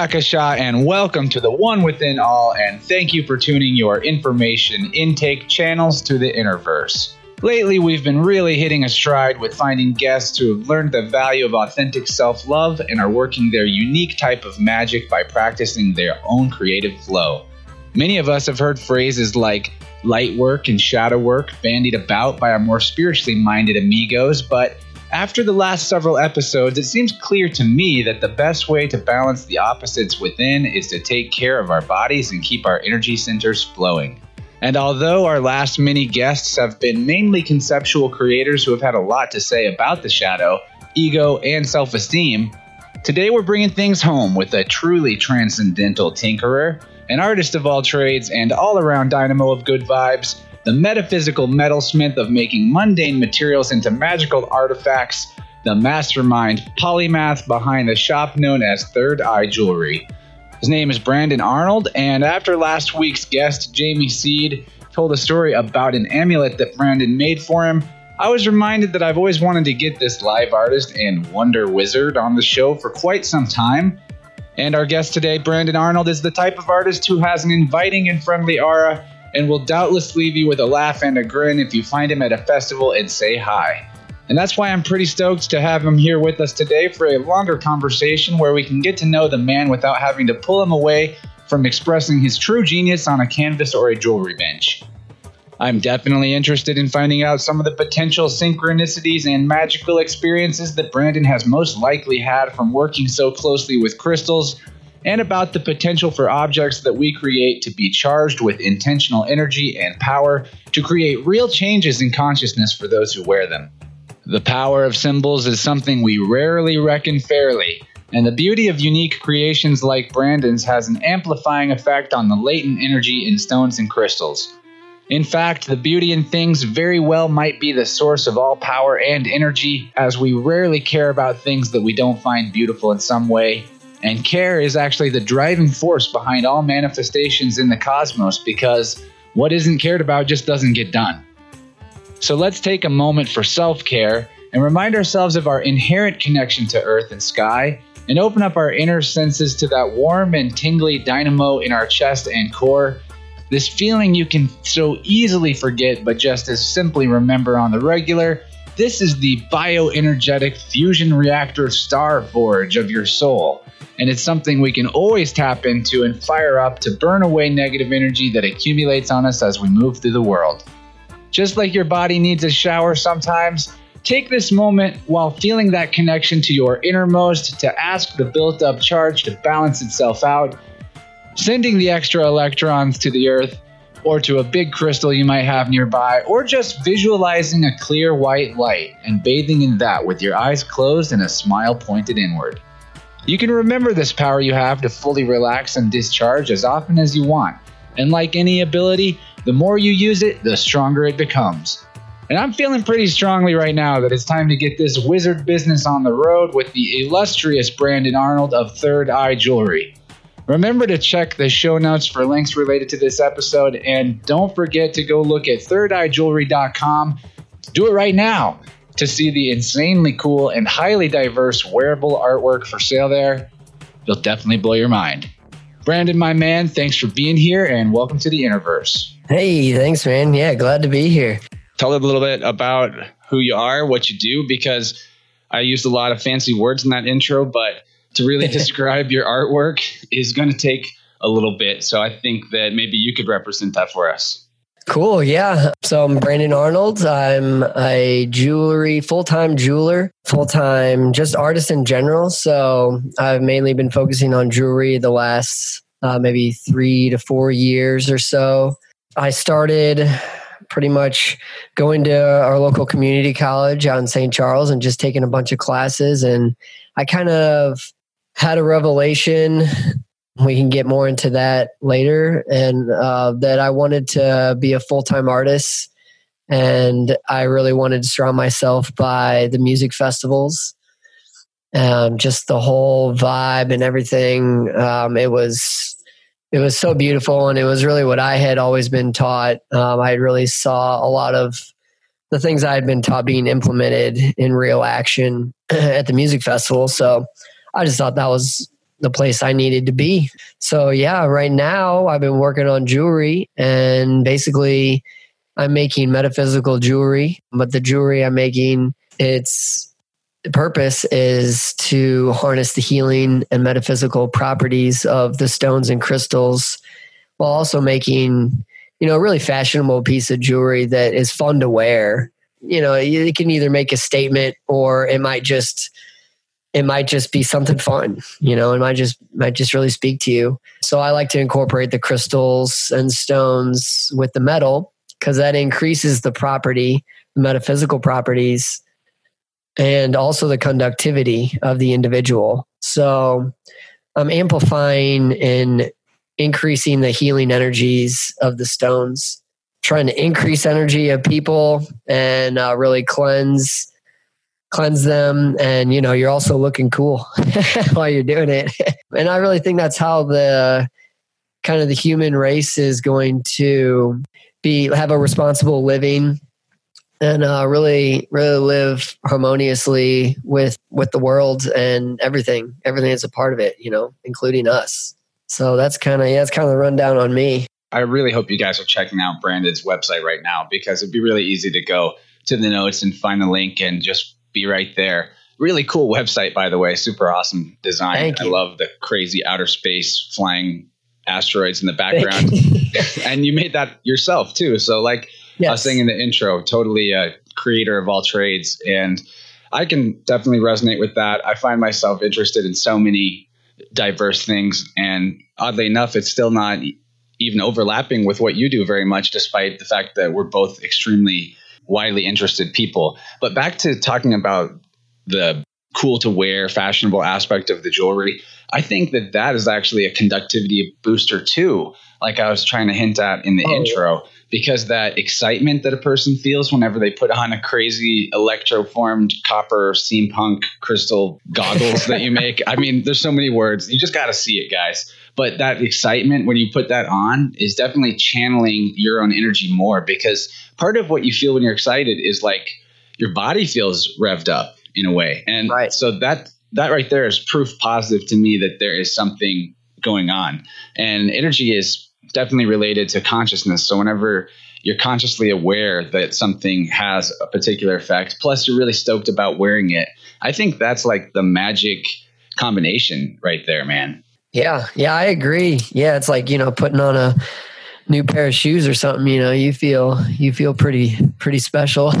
Booyakasha and welcome to the One Within All, and thank you for tuning your information intake channels to the Interverse. Lately, we've been really hitting a stride with finding guests who have learned the value of authentic self love and are working their unique type of magic by practicing their own creative flow. Many of us have heard phrases like light work and shadow work bandied about by our more spiritually minded amigos, but after the last several episodes, it seems clear to me that the best way to balance the opposites within is to take care of our bodies and keep our energy centers flowing. And although our last many guests have been mainly conceptual creators who have had a lot to say about the shadow, ego, and self esteem, today we're bringing things home with a truly transcendental tinkerer, an artist of all trades, and all around dynamo of good vibes the metaphysical metalsmith of making mundane materials into magical artifacts, the mastermind polymath behind the shop known as Third Eye Jewelry. His name is Brandon Arnold, and after last week's guest, Jamie Seed, told a story about an amulet that Brandon made for him, I was reminded that I've always wanted to get this live artist and wonder wizard on the show for quite some time. And our guest today, Brandon Arnold, is the type of artist who has an inviting and friendly aura and will doubtless leave you with a laugh and a grin if you find him at a festival and say hi. And that's why I'm pretty stoked to have him here with us today for a longer conversation where we can get to know the man without having to pull him away from expressing his true genius on a canvas or a jewelry bench. I'm definitely interested in finding out some of the potential synchronicities and magical experiences that Brandon has most likely had from working so closely with crystals and about the potential for objects that we create to be charged with intentional energy and power to create real changes in consciousness for those who wear them. The power of symbols is something we rarely reckon fairly, and the beauty of unique creations like Brandon's has an amplifying effect on the latent energy in stones and crystals. In fact, the beauty in things very well might be the source of all power and energy, as we rarely care about things that we don't find beautiful in some way and care is actually the driving force behind all manifestations in the cosmos because what isn't cared about just doesn't get done. So let's take a moment for self care and remind ourselves of our inherent connection to earth and sky and open up our inner senses to that warm and tingly dynamo in our chest and core. This feeling you can so easily forget, but just as simply remember on the regular. This is the bioenergetic fusion reactor star forge of your soul and it's something we can always tap into and fire up to burn away negative energy that accumulates on us as we move through the world. Just like your body needs a shower sometimes, take this moment while feeling that connection to your innermost to ask the built up charge to balance itself out, sending the extra electrons to the earth or to a big crystal you might have nearby, or just visualizing a clear white light and bathing in that with your eyes closed and a smile pointed inward. You can remember this power you have to fully relax and discharge as often as you want. And like any ability, the more you use it, the stronger it becomes. And I'm feeling pretty strongly right now that it's time to get this wizard business on the road with the illustrious Brandon Arnold of Third Eye Jewelry. Remember to check the show notes for links related to this episode, and don't forget to go look at thirdeyejewelry.com. Do it right now to see the insanely cool and highly diverse wearable artwork for sale there, you'll definitely blow your mind. Brandon, my man, thanks for being here and welcome to the Interverse. Hey, thanks, man. Yeah, glad to be here. Tell a little bit about who you are, what you do, because I used a lot of fancy words in that intro, but to really describe your artwork is going to take a little bit. So I think that maybe you could represent that for us. Cool. Yeah. So I'm Brandon Arnold. I'm a jewelry, full time jeweler, full time just artist in general. So I've mainly been focusing on jewelry the last uh, maybe three to four years or so. I started pretty much going to our local community college out in St. Charles and just taking a bunch of classes. And I kind of had a revelation we can get more into that later. And uh, that I wanted to be a full time artist. And I really wanted to surround myself by the music festivals. Um, just the whole vibe and everything. Um, it was it was so beautiful, and it was really what I had always been taught. Um, I really saw a lot of the things I had been taught being implemented in real action at the music festival. So I just thought that was the place I needed to be. So yeah, right now I've been working on jewelry and basically I'm making metaphysical jewelry, but the jewelry I'm making its purpose is to harness the healing and metaphysical properties of the stones and crystals while also making you know a really fashionable piece of jewelry that is fun to wear you know it can either make a statement or it might just it might just be something fun you know it might just might just really speak to you. So i like to incorporate the crystals and stones with the metal because that increases the property the metaphysical properties and also the conductivity of the individual. So i'm amplifying and increasing the healing energies of the stones trying to increase energy of people and uh, really cleanse cleanse them and you know you're also looking cool while you're doing it. And i really think that's how the kind of the human race is going to be have a responsible living and uh, really really live harmoniously with with the world and everything. Everything is a part of it you know including us. So that's kind of yeah that's kind of the rundown on me. I really hope you guys are checking out Brandon's website right now because it'd be really easy to go to the notes and find the link and just be right there. Really cool website, by the way. Super awesome design. I love the crazy outer space flying asteroids in the background. and you made that yourself too. So, like yes. I was saying in the intro, totally a creator of all trades. And I can definitely resonate with that. I find myself interested in so many diverse things. And oddly enough, it's still not even overlapping with what you do very much, despite the fact that we're both extremely widely interested people. But back to talking about the cool to wear, fashionable aspect of the jewelry, I think that that is actually a conductivity booster too. Like I was trying to hint at in the oh, intro, because that excitement that a person feels whenever they put on a crazy electroformed copper steampunk crystal goggles that you make. I mean, there's so many words. You just got to see it, guys. But that excitement when you put that on is definitely channeling your own energy more because part of what you feel when you're excited is like your body feels revved up in a way. And right. so that that right there is proof positive to me that there is something going on. And energy is definitely related to consciousness. So whenever you're consciously aware that something has a particular effect, plus you're really stoked about wearing it, I think that's like the magic combination right there, man. Yeah, yeah, I agree. Yeah, it's like you know putting on a new pair of shoes or something. You know, you feel you feel pretty pretty special.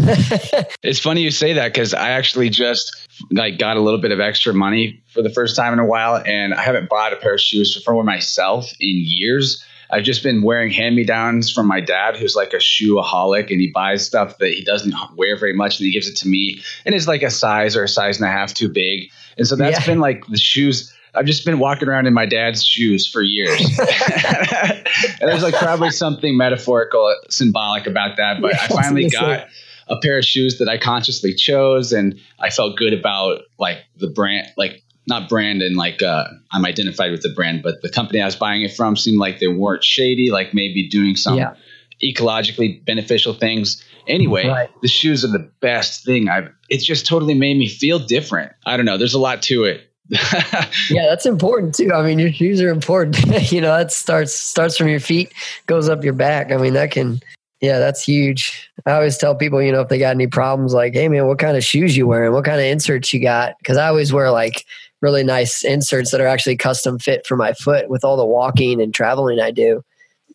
it's funny you say that because I actually just like got a little bit of extra money for the first time in a while, and I haven't bought a pair of shoes for myself in years. I've just been wearing hand me downs from my dad, who's like a shoeaholic, and he buys stuff that he doesn't wear very much, and he gives it to me, and it's like a size or a size and a half too big, and so that's yeah. been like the shoes I've just been walking around in my dad's shoes for years. and there's like probably something metaphorical, symbolic about that. But yeah, I finally got a pair of shoes that I consciously chose and I felt good about like the brand, like not brand and like uh, I'm identified with the brand, but the company I was buying it from seemed like they weren't shady, like maybe doing some yeah. ecologically beneficial things. Anyway, right. the shoes are the best thing I've it's just totally made me feel different. I don't know, there's a lot to it yeah, that's important too. I mean, your shoes are important. you know, that starts starts from your feet, goes up your back. I mean, that can yeah, that's huge. I always tell people, you know, if they got any problems, like, hey man, what kind of shoes you wearing? What kind of inserts you got? Because I always wear like really nice inserts that are actually custom fit for my foot with all the walking and traveling I do.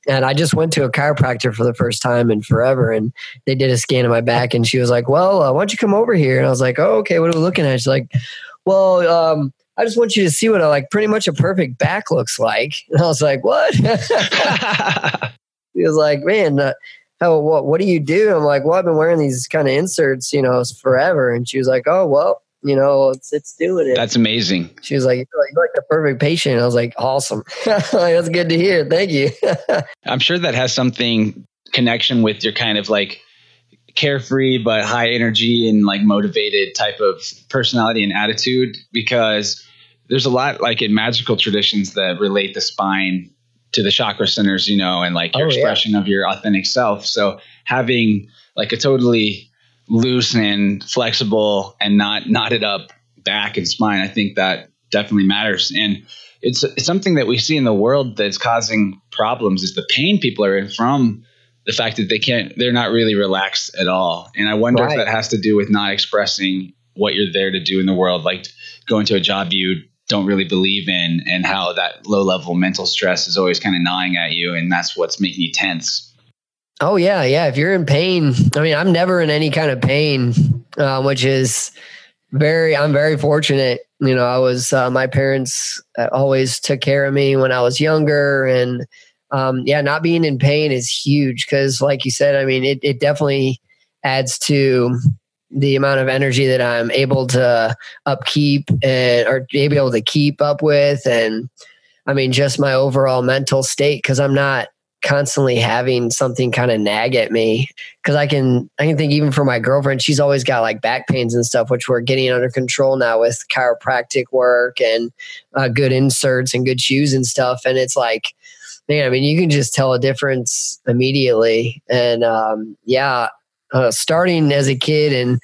And I just went to a chiropractor for the first time in forever, and they did a scan of my back, and she was like, "Well, uh, why don't you come over here?" And I was like, "Oh, okay. What are we looking at?" She's like, "Well, um, I just want you to see what a like pretty much a perfect back looks like. And I was like, what? he was like, man, uh, how, what, what do you do? I'm like, well, I've been wearing these kind of inserts, you know, forever. And she was like, oh, well, you know, it's, it's doing it. That's amazing. She was like, you're like, you're like the perfect patient. I was like, awesome. That's good to hear. Thank you. I'm sure that has something connection with your kind of like carefree but high energy and like motivated type of personality and attitude because there's a lot like in magical traditions that relate the spine to the chakra centers, you know, and like your oh, expression yeah. of your authentic self. So having like a totally loose and flexible and not knotted up back and spine, I think that definitely matters. And it's, it's something that we see in the world that's causing problems is the pain people are in from the fact that they can't they're not really relaxed at all and i wonder right. if that has to do with not expressing what you're there to do in the world like going to a job you don't really believe in and how that low level mental stress is always kind of gnawing at you and that's what's making you tense. Oh yeah yeah. If you're in pain i mean i'm never in any kind of pain uh, which is very i'm very fortunate. You know i was uh, my parents uh, always took care of me when i was younger and um, yeah not being in pain is huge because like you said i mean it, it definitely adds to the amount of energy that I'm able to upkeep and or be able to keep up with and I mean just my overall mental state cuz I'm not constantly having something kind of nag at me. Cuz I can I can think even for my girlfriend she's always got like back pains and stuff which we're getting under control now with chiropractic work and uh, good inserts and good shoes and stuff. And it's like man I mean you can just tell a difference immediately. And um, yeah uh, starting as a kid and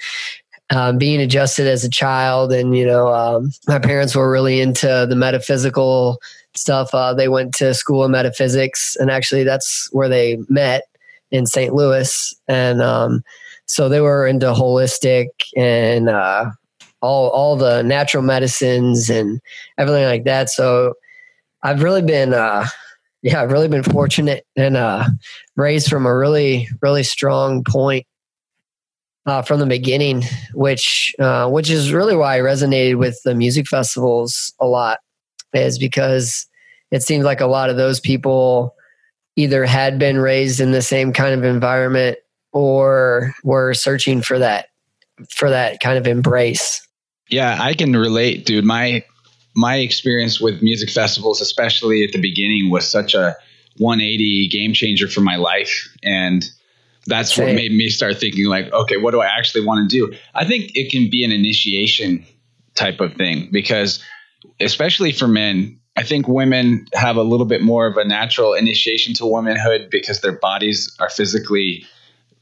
um, being adjusted as a child. And, you know, um, my parents were really into the metaphysical stuff. Uh, they went to school of metaphysics, and actually, that's where they met in St. Louis. And um, so they were into holistic and uh, all all the natural medicines and everything like that. So I've really been uh, yeah, I've really been fortunate and uh, raised from a really, really strong point uh, from the beginning, which uh, which is really why I resonated with the music festivals a lot, is because it seems like a lot of those people either had been raised in the same kind of environment or were searching for that for that kind of embrace. Yeah, I can relate, dude. My my experience with music festivals, especially at the beginning, was such a 180 game changer for my life and that's Same. what made me start thinking like okay what do i actually want to do i think it can be an initiation type of thing because especially for men i think women have a little bit more of a natural initiation to womanhood because their bodies are physically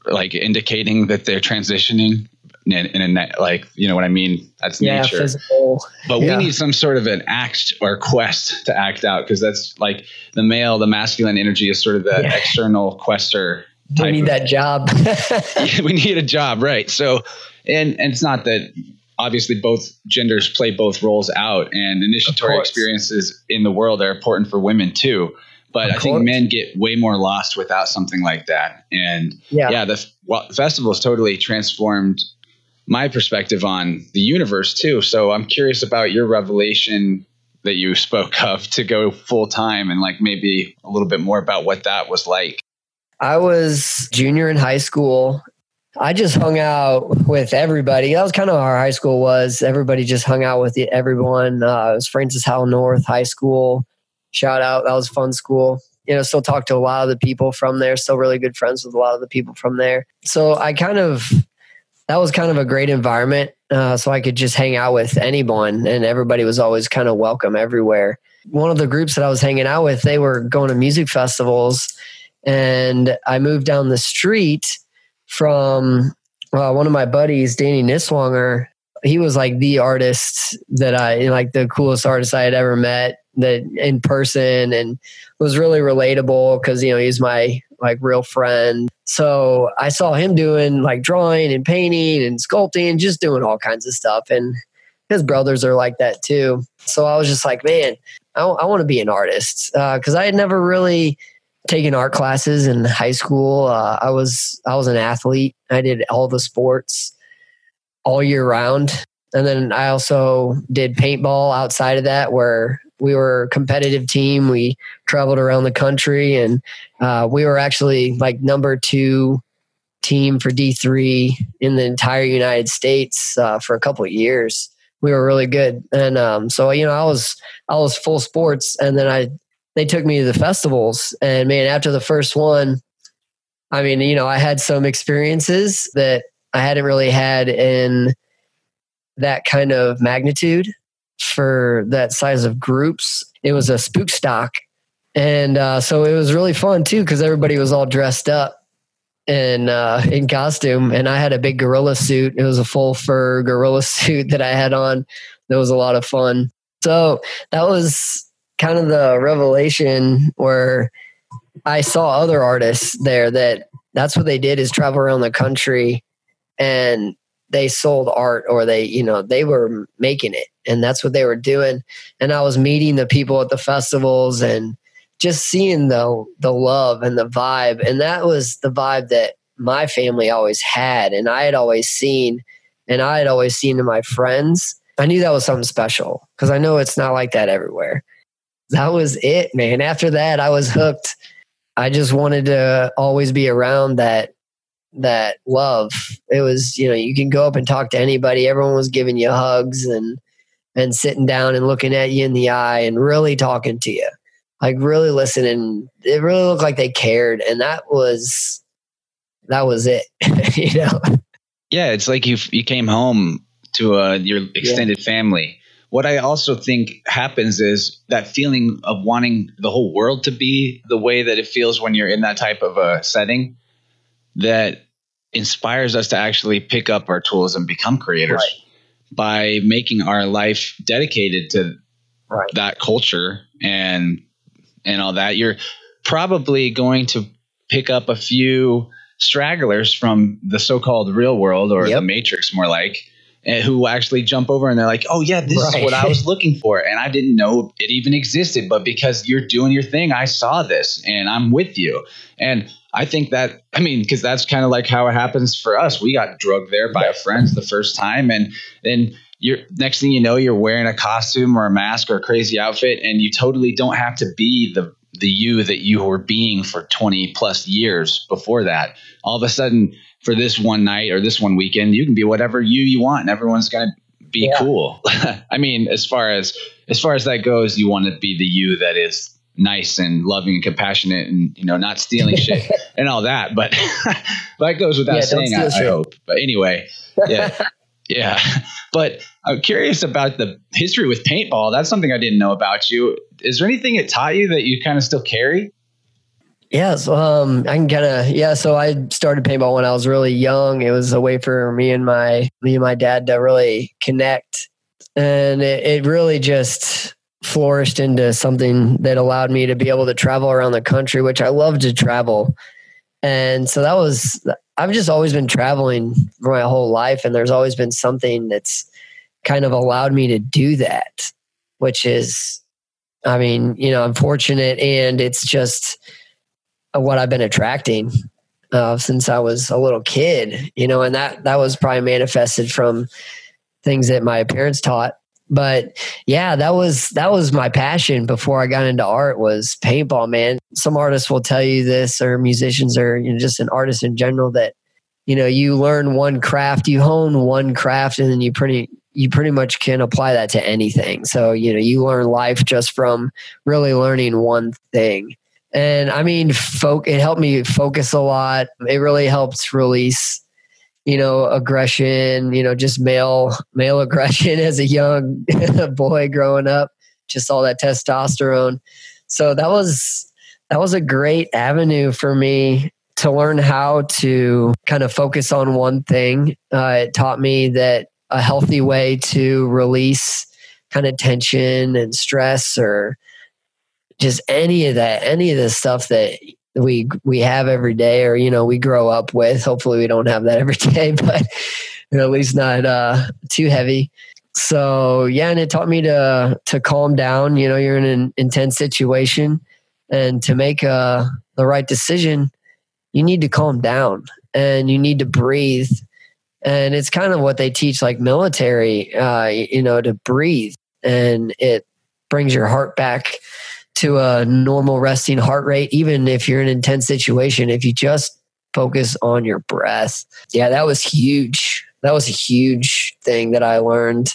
like indicating that they're transitioning in, in a like you know what I mean. That's yeah, nature. Physical. But yeah. we need some sort of an act or quest to act out because that's like the male, the masculine energy is sort of the yeah. external quester we need that job. we need a job, right? So, and and it's not that obviously both genders play both roles out, and initiatory experiences in the world are important for women too. But of I think men get way more lost without something like that. And yeah, yeah the, well, the festival has totally transformed my perspective on the universe too. So I'm curious about your revelation that you spoke of to go full time and like maybe a little bit more about what that was like. I was junior in high school. I just hung out with everybody. That was kind of how our high school was. Everybody just hung out with everyone. Uh, it was Francis Howell North High School. Shout out. That was fun school. You know, still talk to a lot of the people from there. Still really good friends with a lot of the people from there. So I kind of, that was kind of a great environment. Uh, so I could just hang out with anyone and everybody was always kind of welcome everywhere. One of the groups that I was hanging out with, they were going to music festivals and I moved down the street from uh, one of my buddies, Danny Niswanger. He was like the artist that I like the coolest artist I had ever met that in person and was really relatable because you know he's my like real friend. So I saw him doing like drawing and painting and sculpting, just doing all kinds of stuff. And his brothers are like that too. So I was just like, man, I, I want to be an artist because uh, I had never really taken art classes in high school. Uh, I was I was an athlete. I did all the sports all year round, and then I also did paintball outside of that, where we were a competitive team. We traveled around the country, and uh, we were actually like number two team for D three in the entire United States uh, for a couple of years. We were really good, and um, so you know I was I was full sports, and then I they took me to the festivals. And man after the first one i mean you know i had some experiences that i hadn't really had in that kind of magnitude for that size of groups. It was a spook stock. And uh, so it was really fun too because everybody was all dressed up in uh, in costume. And i had a big gorilla suit. It was a full fur gorilla suit that i had on. That was a lot of fun. So that was kind of the revelation where I saw other artists there that that's what they did is travel around the country and they sold art or they you know they were making it and that's what they were doing. And i was meeting the people at the festivals and just seeing the the love and the vibe. And that was the vibe that my family always had and i had always seen and i had always seen in my friends. I knew that was something special because i know it's not like that everywhere that was it man. After that i was hooked. I just wanted to always be around that that love. It was you know you can go up and talk to anybody. Everyone was giving you hugs and and sitting down and looking at you in the eye and really talking to you like really listening. It really looked like they cared and that was that was it you know? Yeah it's like you you came home to uh, your extended yeah. family what i also think happens is that feeling of wanting the whole world to be the way that it feels when you're in that type of a setting that inspires us to actually pick up our tools and become creators right. by making our life dedicated to right. that culture and and all that you're probably going to pick up a few stragglers from the so-called real world or yep. the matrix more like Eh, who actually jump over and they're like oh yeah this right. is what i was looking for and i didn't know it even existed but because you're doing your thing i saw this and i'm with you and I think that I mean because that's kind of like how it happens for us. We got drugged there by a friend the first time, and then you're next thing you know you're wearing a costume or a mask or a crazy outfit, and you totally don't have to be the the you that you were being for 20 plus years before that. All of a sudden, for this one night or this one weekend, you can be whatever you you want, and everyone's gonna be yeah. cool. I mean, as far as as far as that goes, you want to be the you that is nice and loving and compassionate and you know not stealing shit and all that but that goes without yeah, saying I, I, hope but anyway yeah yeah but i'm curious about the history with paintball that's something i didn't know about you is there anything it taught you that you kind of still carry yeah, so um, I can kind of yeah. So I started paintball when I was really young. It was a way for me and my me and my dad to really connect, and it, it really just flourished into something that allowed me to be able to travel around the country, which I love to travel. And so that was, I've just always been traveling for my whole life. And there's always been something that's kind of allowed me to do that, which is, I mean, you know, I'm fortunate and it's just what I've been attracting uh, since I was a little kid, you know, and that, that was probably manifested from things that my parents taught. But yeah that was that was my passion before i got into art was paintball man. Some artists will tell you this or musicians or you know, just an artist in general that you know you learn one craft you hone one craft and then you pretty you pretty much can apply that to anything so you know you learn life just from really learning one thing and i mean folk it helped me focus a lot it really helps release you know, aggression, you know, just male male aggression as a young boy growing up, just all that testosterone. So that was that was a great avenue for me to learn how to kind of focus on one thing. Uh, it taught me that a healthy way to release kind of tension and stress or just any of that, any of the stuff that we we have every day or you know we grow up with. Hopefully we don't have that every day but you know, at least not uh, too heavy. So yeah and it taught me to to calm down. You know you're in an intense situation and to make uh, the right decision you need to calm down and you need to breathe and it's kind of what they teach like military uh, you know to breathe and it brings your heart back to a normal resting heart rate, even if you're in an intense situation, if you just focus on your breath. Yeah, that was huge. That was a huge thing that I learned.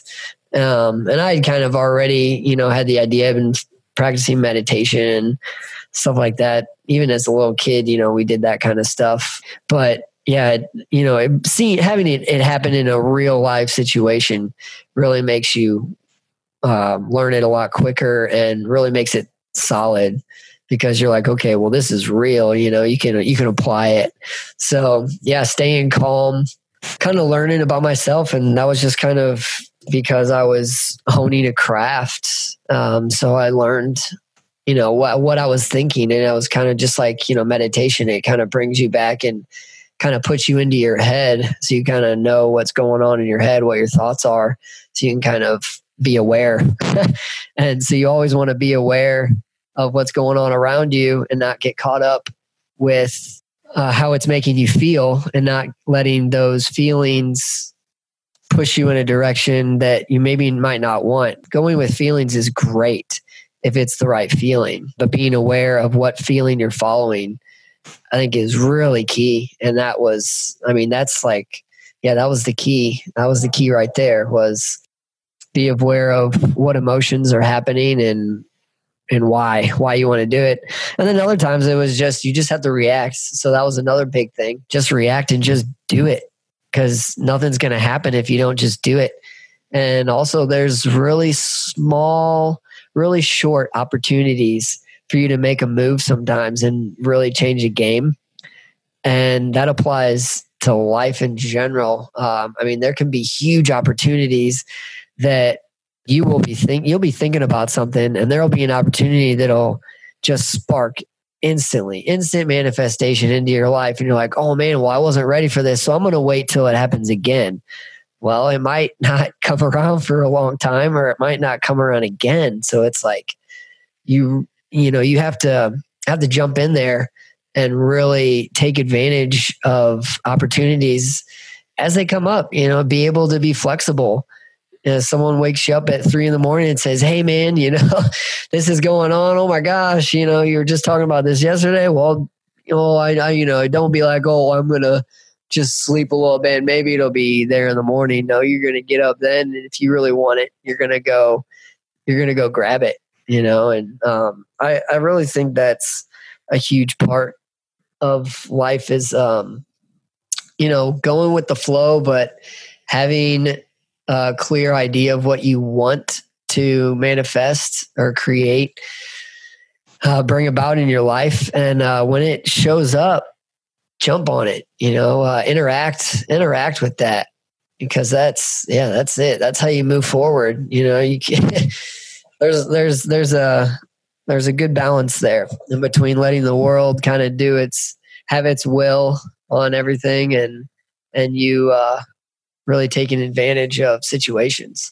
Um, and I had kind of already, you know, had the idea of been practicing meditation, and stuff like that. Even as a little kid, you know, we did that kind of stuff. But yeah, you know, seeing having it, it happen in a real life situation really makes you um, learn it a lot quicker and really makes it solid because you're like okay well this is real you know you can you can apply it so yeah staying calm kind of learning about myself. And that was just kind of because I was honing a craft. Um, so I learned, you know, what, what I was thinking. And I was kind of just like, you know, meditation. It kind of brings you back and kind of puts you into your head. So you kind of know what's going on in your head, what your thoughts are. So you can kind of be aware. and so you always want to be aware of what's going on around you and not get caught up with uh, how it's making you feel and not letting those feelings push you in a direction that you maybe might not want. Going with feelings is great if it's the right feeling, but being aware of what feeling you're following, I think is really key. And that was, I mean, that's like, yeah, that was the key. That was the key right there was be aware of what emotions are happening and and why why you want to do it and then other times it was just you just have to react so that was another big thing just react and just do it because nothing's going to happen if you don't just do it and also there's really small really short opportunities for you to make a move sometimes and really change a game. And that applies to life in general. Um, i mean there can be huge opportunities that you will be think you'll be thinking about something and there'll be an opportunity that'll just spark instantly instant manifestation into your life. And you're like oh man well i wasn't ready for this so i'm going to wait till it happens again. Well it might not come around for a long time or it might not come around again. So it's like you you know you have to have to jump in there and really take advantage of opportunities as they come up you know be able to be flexible you know, someone wakes you up at three in the morning and says, Hey man, you know, this is going on. Oh my gosh, you know, you were just talking about this yesterday. Well, you know, I, I you know, don't be like, oh, I'm gonna just sleep a little bit. Maybe it'll be there in the morning. No, you're gonna get up then, and if you really want it, you're gonna go, you're gonna go grab it. You know, and um, I I really think that's a huge part of life is um, you know, going with the flow, but having a clear idea of what you want to manifest or create, uh, bring about in your life. And uh, when it shows up, jump on it, you know, uh, interact, interact with that because that's, yeah, that's it. That's how you move forward. You know, you can, there's, there's, there's a, there's a good balance there in between letting the world kind of do its, have its will on everything and, and you, uh, really taking advantage of situations.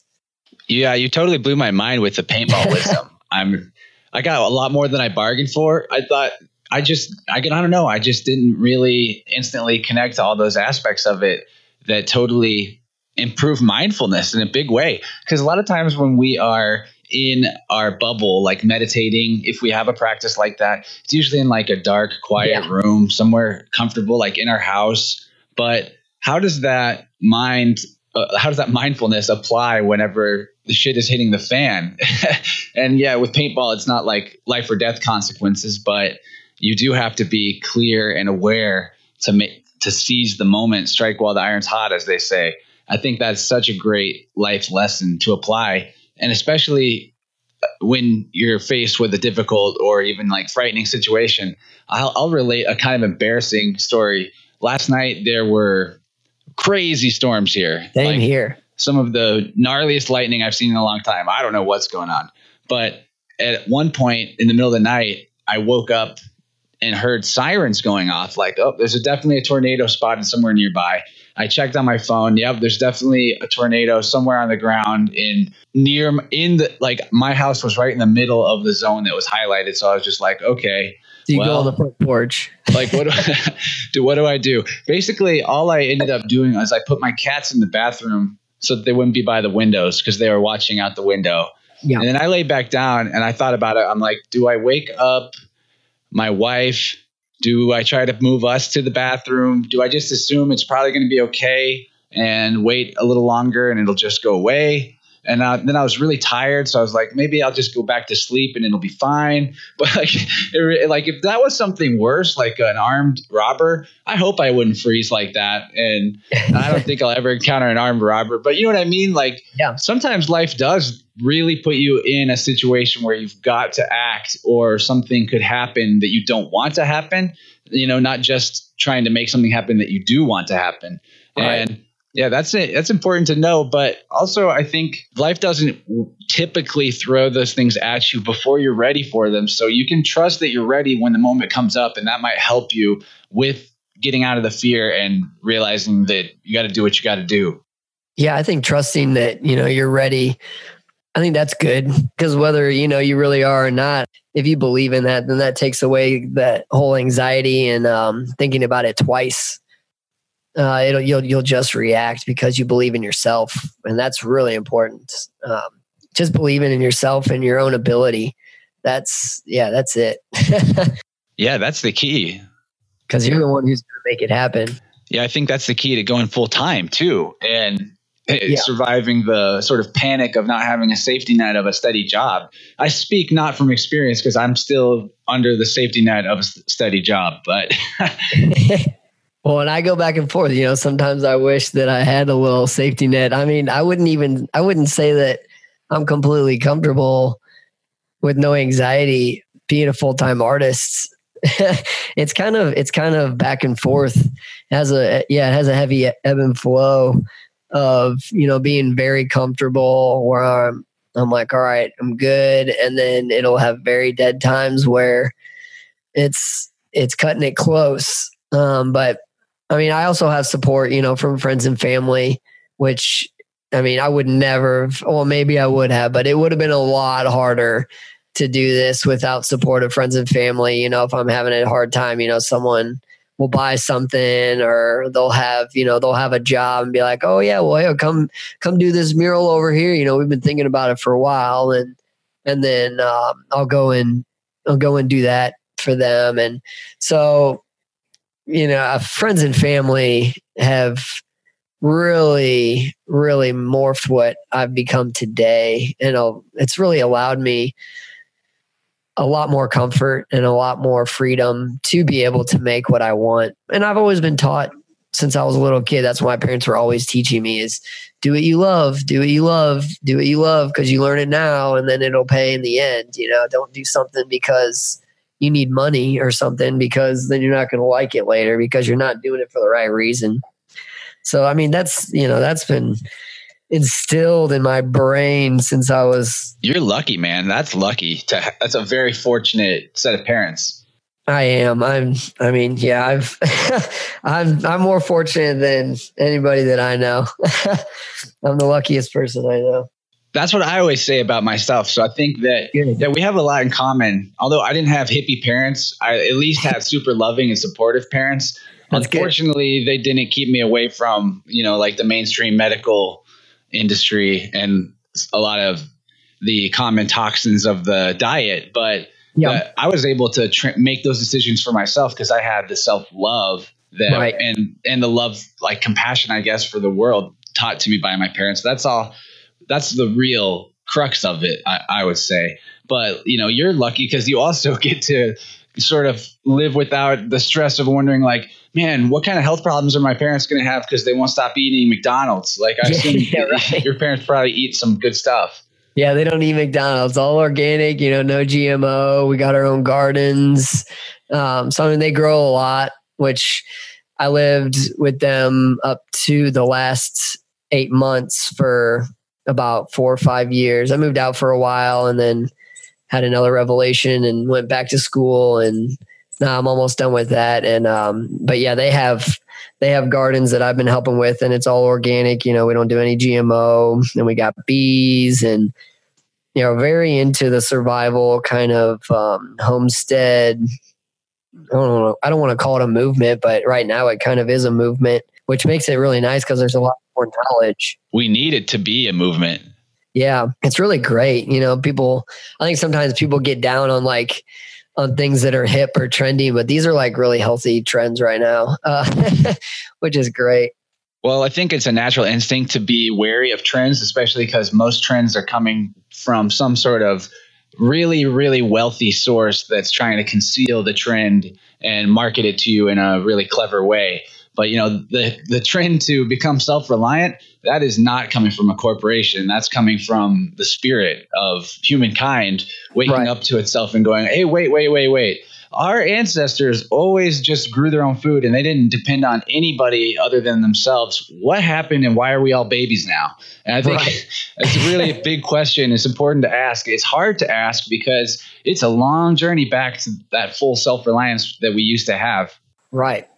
Yeah, you totally blew my mind with the paintball wisdom. I'm I got a lot more than I bargained for. I thought I just I, can I don't know, I just didn't really instantly connect to all those aspects of it that totally improve mindfulness in a big way because a lot of times when we are in our bubble like meditating if we have a practice like that it's usually in like a dark quiet yeah. room somewhere comfortable like in our house. But how does that mind uh, how does that mindfulness apply whenever the shit is hitting the fan? And yeah with paintball it's not like life or death consequences but you do have to be clear and aware to make to seize the moment strike while the iron's hot as they say. I think that's such a great life lesson to apply and especially uh, when you're faced with a difficult or even like frightening situation i'll, I'll relate a kind of embarrassing story last night there were crazy storms here. Same like, here. Some of the gnarliest lightning I've seen in a long time. I don't know what's going on. But at one point in the middle of the night, I woke up and heard sirens going off like, oh, there's a, definitely a tornado spotted somewhere nearby. I checked on my phone. Yep, there's definitely a tornado somewhere on the ground in near in the like my house was right in the middle of the zone that was highlighted. So I was just like, okay, Do you well, go on the front porch. like what do I do? What do I do? Basically, all I ended up doing was I put my cats in the bathroom so that they wouldn't be by the windows because they were watching out the window. Yeah. And then I laid back down and I thought about it. I'm like, do I wake up my wife? Do I try to move us to the bathroom? Do I just assume it's probably going to be okay and wait a little longer and it'll just go away? And uh, then I was really tired, so I was like, maybe I'll just go back to sleep and it'll be fine. But like, it, like if that was something worse, like an armed robber, I hope I wouldn't freeze like that. And I don't think I'll ever encounter an armed robber. But you know what I mean? Like, yeah. sometimes life does really put you in a situation where you've got to act, or something could happen that you don't want to happen. You know, not just trying to make something happen that you do want to happen. and right. Yeah, that's it. That's important to know. But also, I think life doesn't typically throw those things at you before you're ready for them. So you can trust that you're ready when the moment comes up, and that might help you with getting out of the fear and realizing that you got to do what you got to do. Yeah, I think trusting that you know you're ready. I think that's good because whether you know you really are or not, if you believe in that, then that takes away that whole anxiety and um, thinking about it twice. Uh, it'll you'll you'll just react because you believe in yourself, and that's really important. Um, just believing in yourself and your own ability. That's yeah, that's it. yeah, that's the key. Because you're the one who's going to make it happen. Yeah, I think that's the key to going full time too, and yeah. surviving the sort of panic of not having a safety net of a steady job. I speak not from experience because I'm still under the safety net of a steady job, but. well, when I go back and forth, you know, sometimes I wish that I had a little safety net. I mean, I wouldn't even, I wouldn't say that I'm completely comfortable with no anxiety being a full time artist. it's kind of, it's kind of back and forth. It has a, yeah, it has a heavy ebb and flow of you know being very comfortable where I'm I'm like all right I'm good and then it'll have very dead times where it's it's cutting it close um, but I mean I also have support you know from friends and family which I mean I would never well maybe I would have but it would have been a lot harder to do this without support of friends and family you know if I'm having a hard time you know someone will buy something or they'll have you know they'll have a job and be like oh yeah well yeah, come come do this mural over here. You know we've been thinking about it for a while and and then um, i'll go and i'll go and do that for them. And so you know uh, friends and family have really really morphed what i've become today and it's really allowed me a lot more comfort and a lot more freedom to be able to make what I want. And I've always been taught since I was a little kid. That's what my parents were always teaching me is do what you love, do what you love, do what you love because you learn it now and then it'll pay in the end. You know, don't do something because you need money or something because then you're not going to like it later because you're not doing it for the right reason. So, I mean, that's, you know, that's been instilled in my brain since I was. You're lucky, man. That's lucky. To that's a very fortunate set of parents. I am. I'm. I mean, yeah. I've. I'm. I'm more fortunate than anybody that I know. I'm the luckiest person I know. That's what I always say about myself. So I think that that we have a lot in common. Although I didn't have hippie parents, I at least had super loving and supportive parents. That's Unfortunately, good. they didn't keep me away from you know like the mainstream medical industry and a lot of the common toxins of the diet. But, but I was able to tr- make those decisions for myself because I had the self love that right. and and the love like compassion, I guess, for the world taught to me by my parents. That's all. That's the real crux of it, I, I would say. But you know, you're lucky because you also get to sort of live without the stress of wondering like man what kind of health problems are my parents going to have because they won't stop eating mcdonald's? Like i assume yeah, right. your parents probably eat some good stuff. Yeah they don't eat mcdonald's. All organic you know no gmo we got our own gardens. Um, so I mean, they grow a lot which i lived with them up to the last eight months for about four or five years i moved out for a while and then had another revelation and went back to school and now I'm almost done with that. And um, but yeah, they have they have gardens that I've been helping with, and it's all organic. You know, we don't do any GMO, and we got bees, and you know, very into the survival kind of um, homestead. I don't know. I don't want to call it a movement, but right now it kind of is a movement, which makes it really nice because there's a lot more knowledge. We need it to be a movement. Yeah, it's really great. You know, people, I think sometimes people get down on like, on things that are hip or trendy, but these are like really healthy trends right now, uh, which is great. Well, I think it's a natural instinct to be wary of trends, especially because most trends are coming from some sort of really, really wealthy source that's trying to conceal the trend and market it to you in a really clever way. But you know, the the trend to become self reliant that is not coming from a corporation. That's coming from the spirit of humankind waking right. up to itself and going, "Hey, wait, wait, wait, wait." our ancestors always just grew their own food and they didn't depend on anybody other than themselves. What happened and why are we all babies now? And I think right. it's really a big question. It's important to ask. It's hard to ask because it's a long journey back to that full self reliance that we used to have. Right.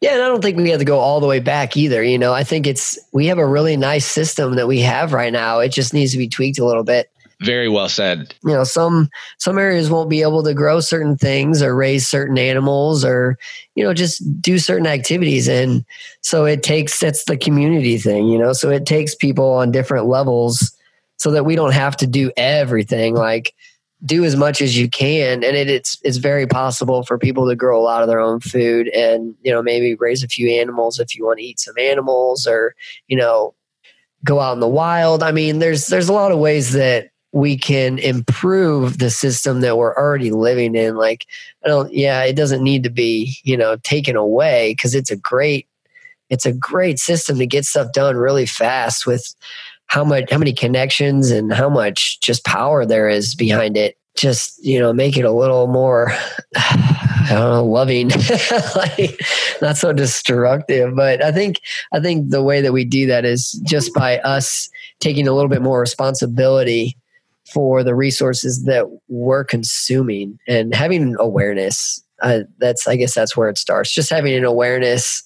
Yeah, and I don't think we have to go all the way back either. You know, I think it's we have a really nice system that we have right now. It just needs to be tweaked a little bit. Very well said. You know, some some areas won't be able to grow certain things or raise certain animals or you know just do certain activities and so it takes that's the community thing, you know. So it takes people on different levels so that we don't have to do everything like do as much as you can. And it, it's it's very possible for people to grow a lot of their own food and you know maybe raise a few animals if you want to eat some animals or you know go out in the wild. I mean there's there's a lot of ways that we can improve the system that we're already living in. Like i don't yeah it doesn't need to be you know taken away because it's a great it's a great system to get stuff done really fast with how much how many connections and how much just power there is behind it just you know make it a little more know, loving, like not so destructive. But I think I think the way that we do that is just by us taking a little bit more responsibility for the resources that we're consuming and having awareness. Uh, that's I guess that's where it starts. Just having an awareness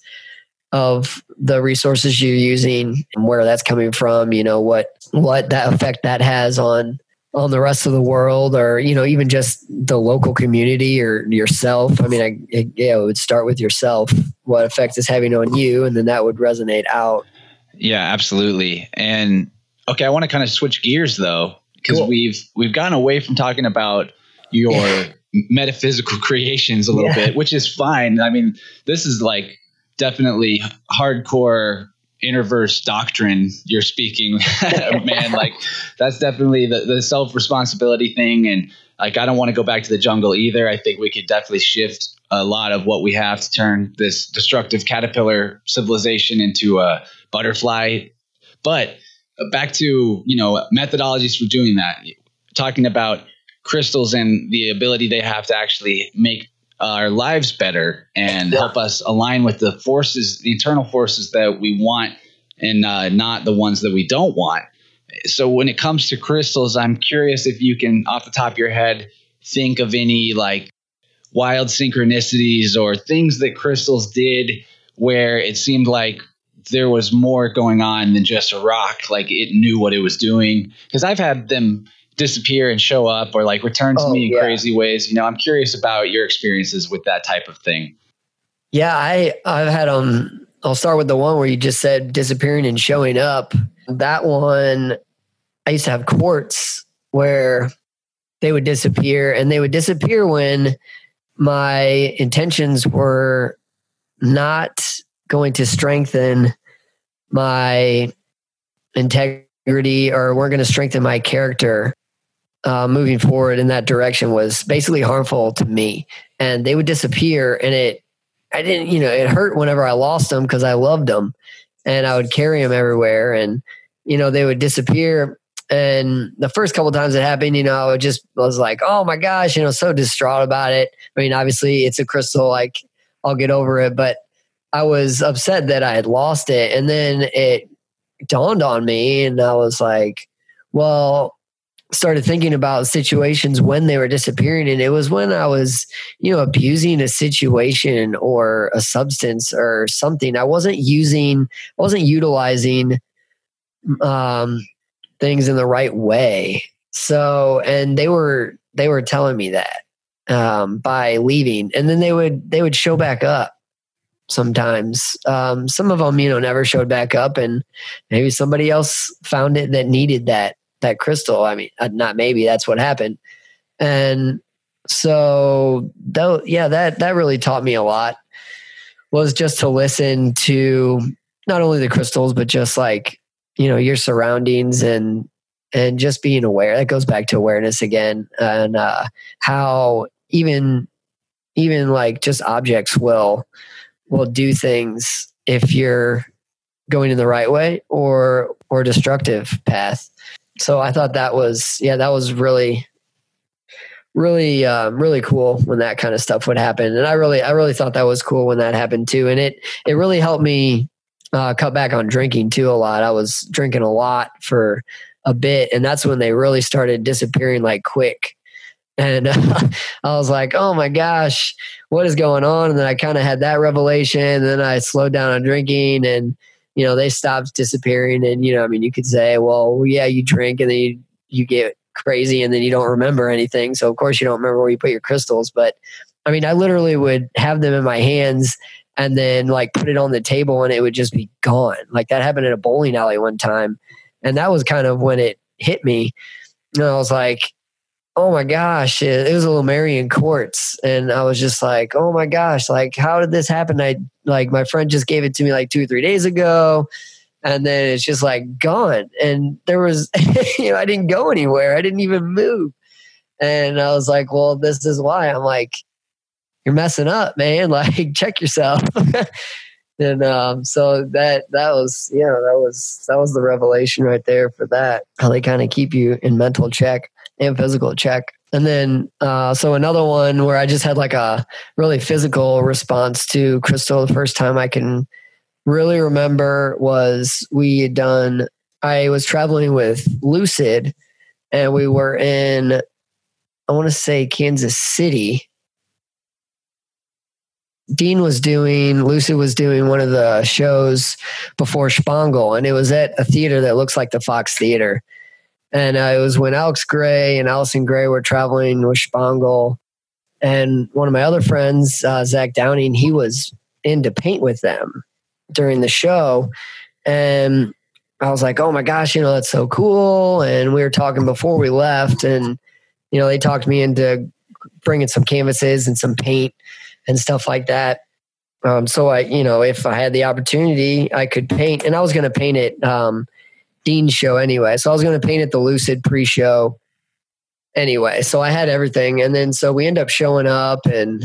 of the resources you're using and where that's coming from you know what what that effect that has on on the rest of the world or you know even just the local community or yourself i mean I, it, yeah it would start with yourself what effect is having on you and then that would resonate out yeah absolutely and okay i want to kind of switch gears though because cool. we've we've gotten away from talking about your yeah. metaphysical creations a little yeah. bit which is fine i mean this is like definitely hardcore interverse doctrine you're speaking man. Like that's definitely the, the self responsibility thing. And like i don't want to go back to the jungle either. I think we could definitely shift a lot of what we have to turn this destructive caterpillar civilization into a butterfly. But uh, back to you know methodologies for doing that. Talking about crystals and the ability they have to actually make our lives better and yeah. help us align with the forces, the internal forces that we want and uh, not the ones that we don't want. So when it comes to crystals, I'm curious if you can, off the top of your head, think of any like wild synchronicities or things that crystals did where it seemed like there was more going on than just a rock, like it knew what it was doing. Because I've had them disappear and show up or like return to oh, me in yeah. crazy ways. You know, I'm curious about your experiences with that type of thing. Yeah, I I've had um I'll start with the one where you just said disappearing and showing up. That one I used to have quartz where they would disappear and they would disappear when my intentions were not going to strengthen my integrity or weren't going to strengthen my character uh, moving forward in that direction was basically harmful to me. And they would disappear, and it, I didn't, you know, it hurt whenever I lost them because I loved them, and I would carry them everywhere, and you know, they would disappear. And the first couple times it happened, you know, I would just I was like, oh my gosh, you know, so distraught about it. I mean, obviously, it's a crystal, like I'll get over it, but I was upset that I had lost it, and then it dawned on me, and I was like, well, started thinking about situations when they were disappearing and it was when i was you know abusing a situation or a substance or something. I wasn't using i wasn't utilizing um things in the right way. So and they were they were telling me that um by leaving and then they would they would show back up sometimes. Um some of them you know never showed back up and maybe somebody else found it that needed that that crystal. I mean, uh, not maybe that's what happened. And so though, yeah, that, that really taught me a lot was just to listen to not only the crystals, but just like, you know, your surroundings and, and just being aware that goes back to awareness again and, uh, how even, even like just objects will, will do things if you're going in the right way or, or destructive path so I thought that was yeah that was really really um, really cool when that kind of stuff would happen. And i really i really thought that was cool when that happened too. And it it really helped me uh, cut back on drinking too a lot. I was drinking a lot for a bit and that's when they really started disappearing like quick. And uh, i was like oh my gosh what is going on? And then i kind of had that revelation and then i slowed down on drinking and you know they stopped disappearing and you know i mean you could say well yeah you drink and then you, you get crazy and then you don't remember anything. So of course you don't remember where you put your crystals. But I mean, I literally would have them in my hands and then like put it on the table and it would just be gone. Like that happened at a bowling alley one time. And that was kind of when it hit me. And I was like, oh my gosh, it, was a little Lemurian quartz. And I was just like, oh my gosh, like how did this happen? I like my friend just gave it to me like two or three days ago and then it's just like gone. And there was, you know, I didn't go anywhere. I didn't even move. And I was like, well, this is why. I'm like, you're messing up, man. Like, check yourself. and um, so that that was, you know, that was that was the revelation right there for that. How they kind of keep you in mental check and physical check. And then, uh, so another one where I just had like a really physical response to crystal the first time I can really remember was we had done, I was traveling with Lucid and we were in, I want to say Kansas City. Dean was doing, Lucid was doing one of the shows before Shpongle, and it was at a theater that looks like the Fox Theater. And uh, it was when Alex Grey and Allyson Grey were traveling with Shpongle. And one of my other friends, uh, Zach Downing, he was into paint with them during the show. And I was like, oh my gosh, you know, that's so cool. And we were talking before we left, and, you know, they talked me into bringing some canvases and some paint and stuff like that. Um, so I, you know, if I had the opportunity, I could paint, and I was going to paint it um, Dean's show anyway. So I was going to paint it the Lucid pre-show anyway. So I had everything, and then so we end up showing up, and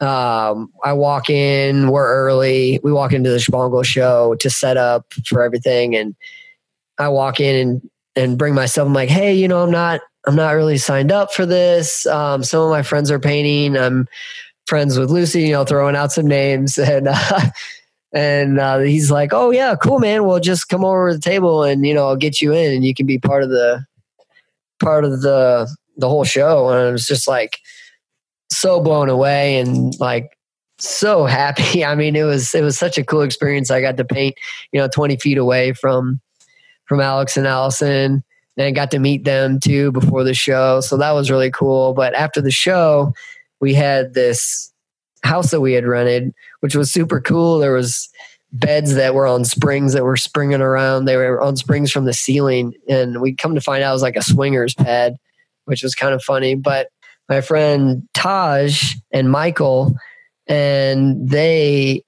um, I walk in, we're early. We walk into the Shpongle show to set up for everything. And I walk in and, and bring myself. I'm like, hey, you know, I'm not, I'm not really signed up for this. Um, some of my friends are painting. I'm friends with Lucy, you know, throwing out some names. And, uh, and uh, he's like, oh, yeah, cool, man. Well, just come over to the table and, you know, I'll get you in and you can be part of the, part of the, the whole show. And I was just like, so blown away and like so happy. I mean, it was it was such a cool experience. I got to paint, you know, 20 feet away from from Alex and Allyson and got to meet them too before the show. So that was really cool. But after the show, we had this house that we had rented, which was super cool. There was beds that were on springs that were springing around. They were on springs from the ceiling, and we come to find out it was like a swingers pad, which was kind of funny. But my friend Taj and Michael, and they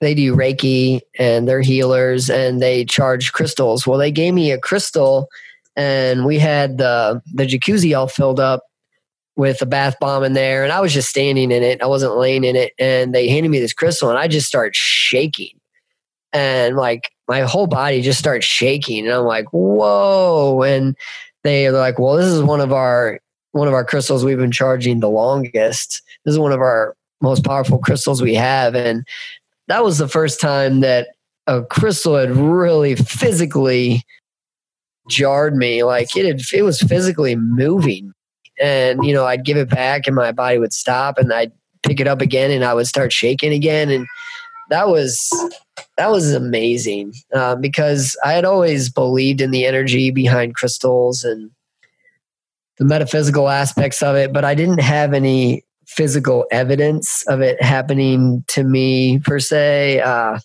they do Reiki and they're healers and they charge crystals. Well, they gave me a crystal and we had the the jacuzzi all filled up with a bath bomb in there and I was just standing in it. I wasn't laying in it and they handed me this crystal and I just started shaking. And like my whole body just starts shaking and I'm like, "Whoa." And they're like, "Well, this is one of our one of our crystals we've been charging the longest. This is one of our most powerful crystals we have. And that was the first time that a crystal had really physically jarred me. Like it had, it was physically moving. And, you know, I'd give it back and my body would stop and I'd pick it up again and I would start shaking again. And that was, that was amazing uh, because I had always believed in the energy behind crystals and the metaphysical aspects of it, but I didn't have any physical evidence of it happening to me per se. Uh,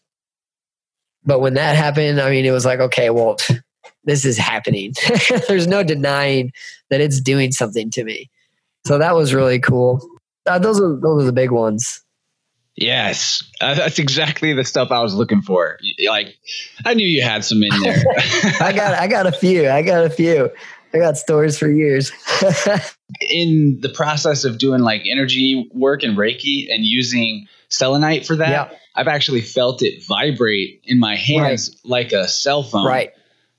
but when that happened, I mean, it was like, okay, well, this is happening. There's no denying that it's doing something to me. So that was really cool. Uh, those are those are the big ones. Yes, uh, that's exactly the stuff I was looking for. Like, I knew you had some in there. I got, I got a few. I got a few. I got stories for years. in the process of doing like energy work and Reiki and using selenite for that, yeah. I've actually felt it vibrate in my hands right. like a cell phone. Right.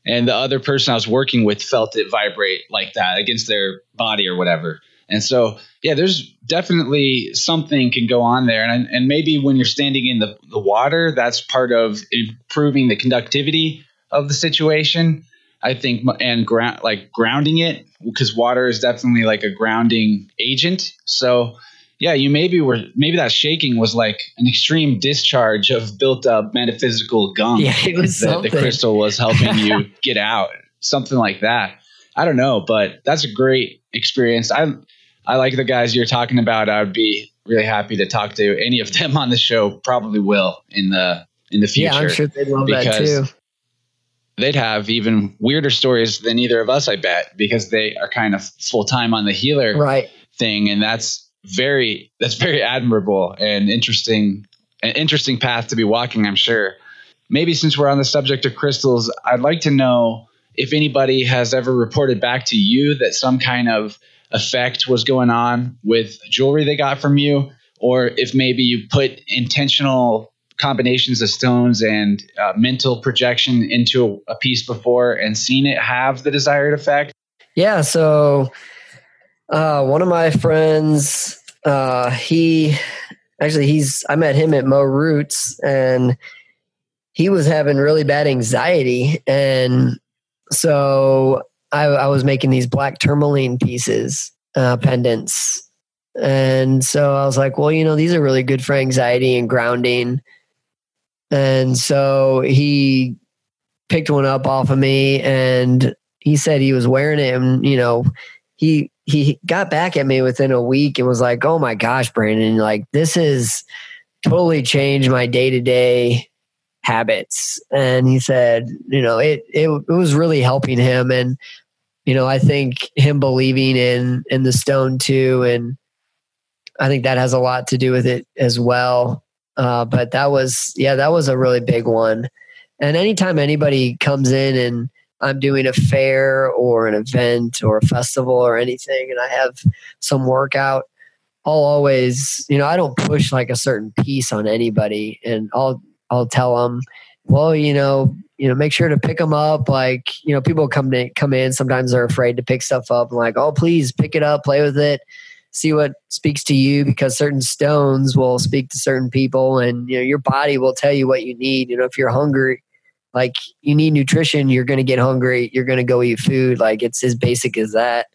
And the other person I was working with felt it vibrate like that against their body or whatever. And so, yeah, there's definitely something can go on there. And, and maybe when you're standing in the, the water, that's part of improving the conductivity of the situation. I think, and ground, like grounding it, because water is definitely like a grounding agent. So, yeah, you maybe were maybe that shaking was like an extreme discharge of built up metaphysical gunk yeah, it was that the crystal was helping you get out, something like that. I don't know, but that's a great experience. I I like the guys you're talking about. I would be really happy to talk to any of them on the show. Probably will in the in the future. Yeah, I'm sure they'd love that too. They'd have even weirder stories than either of us, I bet, because they are kind of full time on the healer right. thing, and that's very that's very admirable and interesting an interesting path to be walking i'm sure. Maybe since we're on the subject of crystals i'd like to know if anybody has ever reported back to you that some kind of effect was going on with jewelry they got from you or if maybe you put intentional combinations of stones and uh, mental projection into a, a piece before and seen it have the desired effect? Yeah so uh, one of my friends, uh, he actually he's I met him at Mo Roots and he was having really bad anxiety and so I, I was making these black tourmaline pieces, uh, pendants. And so I was like, well, you know, these are really good for anxiety and grounding. And so he picked one up off of me and he said he was wearing it and, you know, he he got back at me within a week and was like, "Oh my gosh, Brandon, like this has totally changed my day to day habits." And he said, you know, it, it it was really helping him, and you know, I think him believing in in the stone too, and I think that has a lot to do with it as well. Uh, but that was yeah, that was a really big one. And anytime anybody comes in and I'm doing a fair or an event or a festival or anything and I have some workout, I'll always, you know, I don't push like a certain piece on anybody and I'll I'll tell them, well, you know, you know, make sure to pick them up. Like, you know, people come to come in. Sometimes they're afraid to pick stuff up. I'm like, oh, please pick it up, play with it, see what speaks to you, because certain stones will speak to certain people, and you know, your body will tell you what you need. You know, if you're hungry, like you need nutrition, you're going to get hungry, you're going to go eat food. Like it's as basic as that.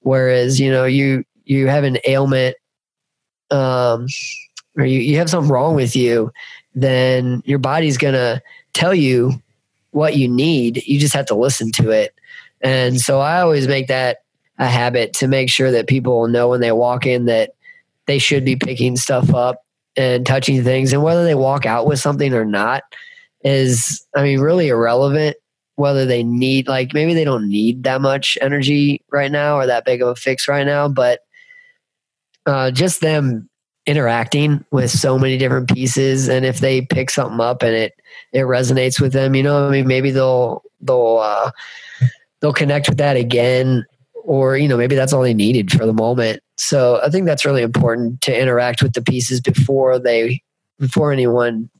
Whereas, you know, you you have an ailment um or you, you have something wrong with you, then your body's going to tell you what you need. You just have to listen to it. And so I always make that a habit to make sure that people know when they walk in that they should be picking stuff up and touching things and whether they walk out with something or not is, I mean, really irrelevant whether they need, like, maybe they don't need that much energy right now or that big of a fix right now, but uh, just them interacting with so many different pieces and if they pick something up and it it resonates with them you know i mean maybe they'll they'll uh they'll connect with that again or you know maybe that's all they needed for the moment. So i think that's really important to interact with the pieces before they before anyone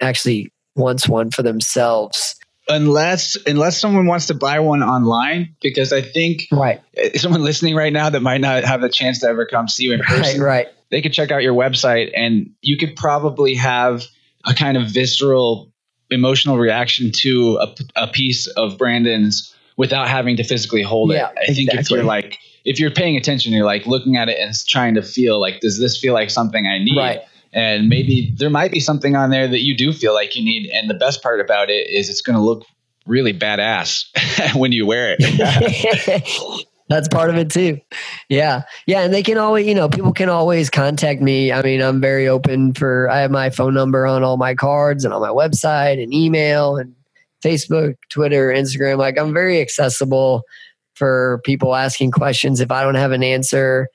actually wants one for themselves. Unless unless someone wants to buy one online because i think right. someone listening right now that might not have the chance to ever come see you in person right, right. they could check out your website and you could probably have a kind of visceral emotional reaction to a, a piece of brandon's without having to physically hold yeah, it i think if you're like if you're paying attention you're like looking at it and trying to feel like does this feel like something i need? Right and maybe there might be something on there that you do feel like you need. And the best part about it is it's going to look really badass when you wear it. That's part of it too. Yeah. Yeah and they can always you know people can always contact me. I mean i'm very open for i have my phone number on all my cards and on my website and email and facebook twitter instagram. Like i'm very accessible for people asking questions if i don't have an answer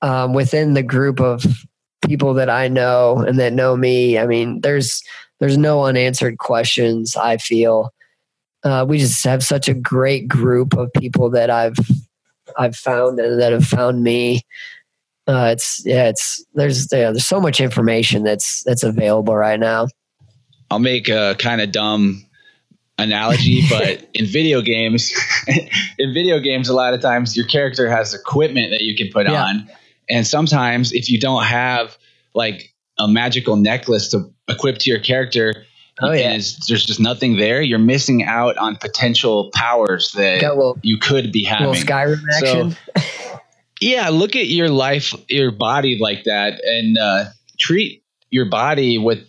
um, within the group of people that I know and that know me. I mean, there's there's no unanswered questions. I feel uh, we just have such a great group of people that I've I've found and that have found me. Uh, it's yeah, it's there's yeah, there's so much information that's that's available right now. I'll make a kind of dumb analogy, but in video games, in video games, a lot of times your character has equipment that you can put yeah. on, and sometimes if you don't have like a magical necklace to equip to your character, oh, yeah. there's just nothing there. You're missing out on potential powers that little, you could be having. Skyrim action. So, yeah, look at your life, your body like that, and uh, treat your body with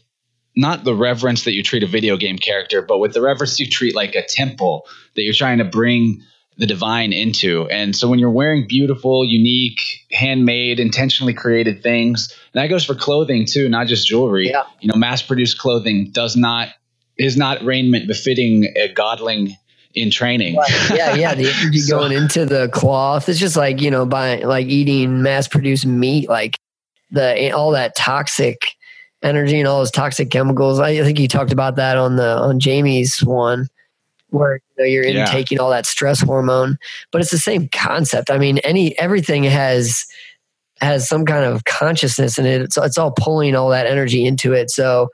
not the reverence that you treat a video game character, but with the reverence you treat like a temple that you're trying to bring the divine into. And so when you're wearing beautiful, unique, handmade, intentionally created things, that goes for clothing too, not just jewelry. Yeah. You know, mass produced clothing does not is not raiment befitting a godling in training. Right. Yeah, yeah. The energy so, going into the cloth. It's just like, you know, buying like eating mass produced meat, like the all that toxic energy and all those toxic chemicals. I think you talked about that on the on Jamie's one where know, you're yeah. intaking all that stress hormone, but it's the same concept. I mean, any everything has has some kind of consciousness in it. It's it's all pulling all that energy into it. So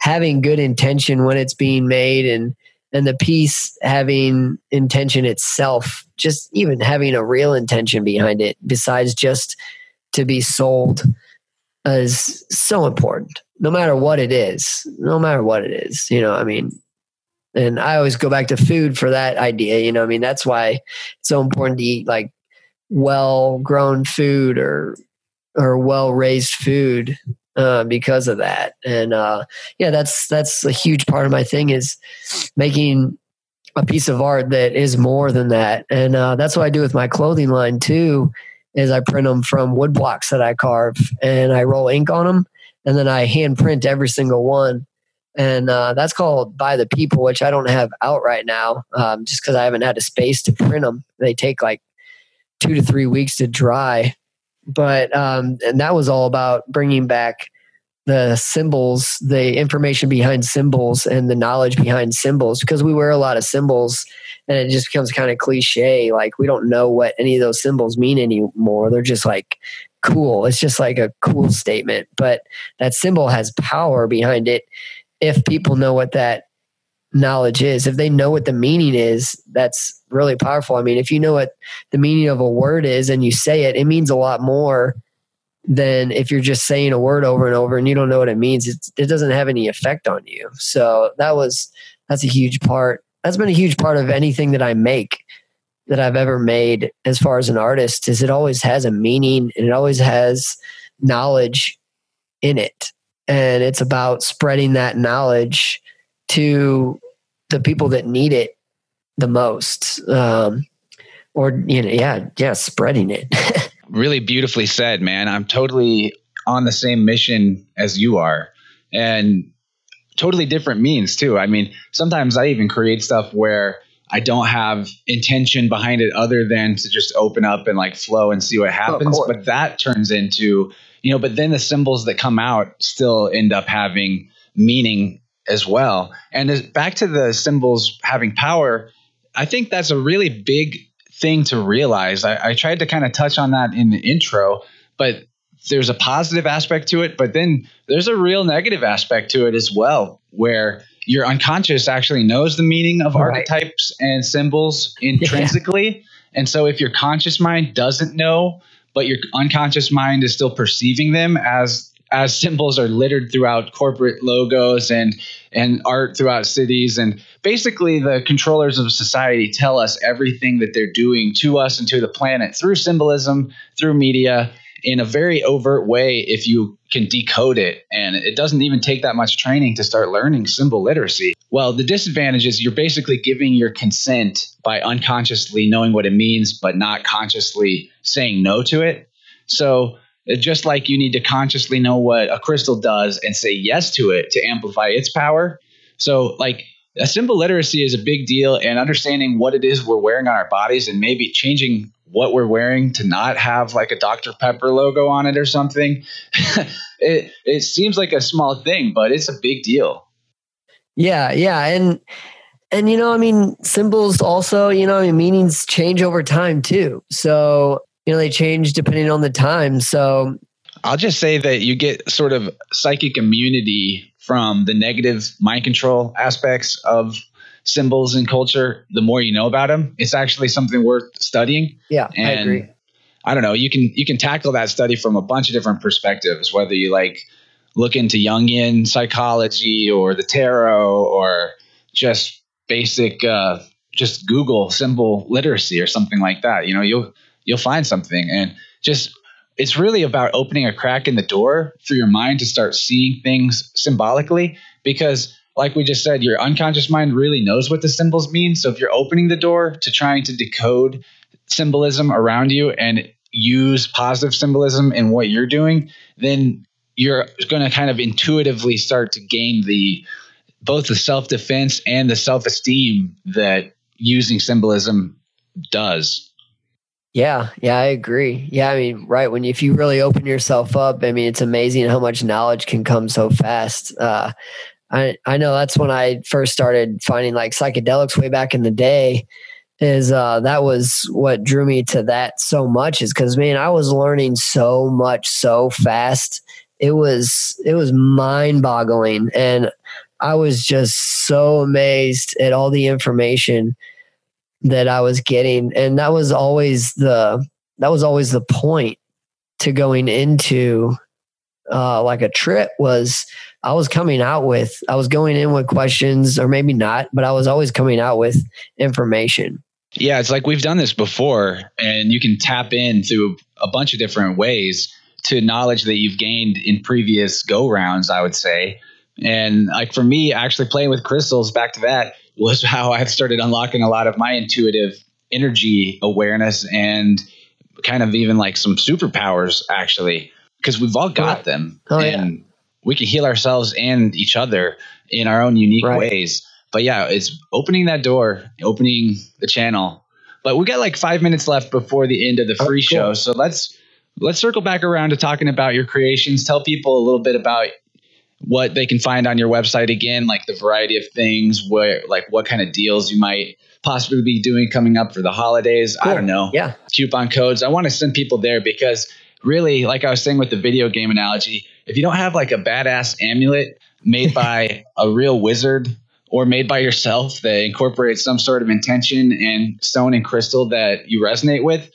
having good intention when it's being made and and the piece having intention itself, just even having a real intention behind it, besides just to be sold, is so important. No matter what it is, no matter what it is, you know. I mean, and I always go back to food for that idea. You know, I mean, that's why it's so important to eat like well grown food or or well raised food uh, because of that. And uh, yeah, that's that's a huge part of my thing is making a piece of art that is more than that. And uh, that's what I do with my clothing line too. Is I print them from wood blocks that I carve and I roll ink on them, and then I hand print every single one. And uh, that's called by the people, which I don't have out right now, um, just because I haven't had a space to print them. They take like two to three weeks to dry but um, and that was all about bringing back the symbols, the information behind symbols, and the knowledge behind symbols because we wear a lot of symbols and it just becomes kind of cliche. Like we don't know what any of those symbols mean anymore. They're just like cool. It's just like a cool statement, but that symbol has power behind it if people know what that knowledge is. If they know what the meaning is, that's really powerful. I mean, if you know what the meaning of a word is and you say it, it means a lot more than if you're just saying a word over and over and you don't know what it means. It doesn't have any effect on you. So that was that's a huge part. That's been a huge part of anything that I make that I've ever made as far as an artist is it always has a meaning and it always has knowledge in it. And it's about spreading that knowledge to the people that need it the most um, or you know yeah yeah spreading it. Really beautifully said man. I'm totally on the same mission as you are and totally different means too. I mean sometimes i even create stuff where i don't have intention behind it other than to just open up and like flow and see what happens. oh, but that turns into you know but then the symbols that come out still end up having meaning as well. And back to the symbols having power, I think that's a really big thing to realize. I, I tried to kind of touch on that in the intro, but there's a positive aspect to it, but then there's a real negative aspect to it as well, where your unconscious actually knows the meaning of right. archetypes and symbols intrinsically. Yeah. And so if your conscious mind doesn't know, but your unconscious mind is still perceiving them as as symbols are littered throughout corporate logos and and art throughout cities. And basically the controllers of society tell us everything that they're doing to us and to the planet through symbolism through media in a very overt way if you can decode it. And it doesn't even take that much training to start learning symbol literacy. Well the disadvantage is you're basically giving your consent by unconsciously knowing what it means but not consciously saying no to it. So just like you need to consciously know what a crystal does and say yes to it to amplify its power. So, like, a symbol literacy is a big deal, and understanding what it is we're wearing on our bodies and maybe changing what we're wearing to not have like a Dr. Pepper logo on it or something. it it seems like a small thing, but it's a big deal. Yeah, yeah, and and you know, I mean, symbols also, you know, meanings change over time too. So you know they change depending on the time so i'll just say that you get sort of psychic immunity from the negative mind control aspects of symbols and culture, the more you know about them. It's actually something worth studying. Yeah, and I agree. I don't know. You can you can tackle that study from a bunch of different perspectives, whether you like look into Jungian psychology or the tarot or just basic uh, just Google symbol literacy or something like that. You know, you'll you'll find something and just it's really about opening a crack in the door for your mind to start seeing things symbolically because like we just said your unconscious mind really knows what the symbols mean so if you're opening the door to trying to decode symbolism around you and use positive symbolism in what you're doing then you're going to kind of intuitively start to gain the both the self-defense and the self-esteem that using symbolism does yeah, yeah, I agree. Yeah, I mean, right when if you really open yourself up, I mean, it's amazing how much knowledge can come so fast. Uh, I I know that's when I first started finding like psychedelics way back in the day. Is uh, that was what drew me to that so much? Is because man, I was learning so much so fast. It was it was mind boggling, and I was just so amazed at all the information that I was getting. And that was always the that was always the point to going into uh, like a trip was I was coming out with I was going in with questions or maybe not, but I was always coming out with information. Yeah, it's like we've done this before and you can tap in through a bunch of different ways to knowledge that you've gained in previous go rounds, I would say. And like for me, actually playing with crystals, back to that, was how I've started unlocking a lot of my intuitive energy awareness and kind of even like some superpowers actually because we've all got them oh, and yeah. We can heal ourselves and each other in our own unique right. ways but yeah it's opening that door opening the channel but we got like five minutes left before the end of the oh, free oh, cool. show so let's let's circle back around to talking about your creations tell people a little bit about what they can find on your website again, like the variety of things, where like what kind of deals you might possibly be doing coming up for the holidays. Cool. I don't know. Yeah. Coupon codes. I want to send people there because really, like I was saying with the video game analogy, if you don't have like a badass amulet made by a real wizard or made by yourself that incorporates some sort of intention and stone and crystal that you resonate with,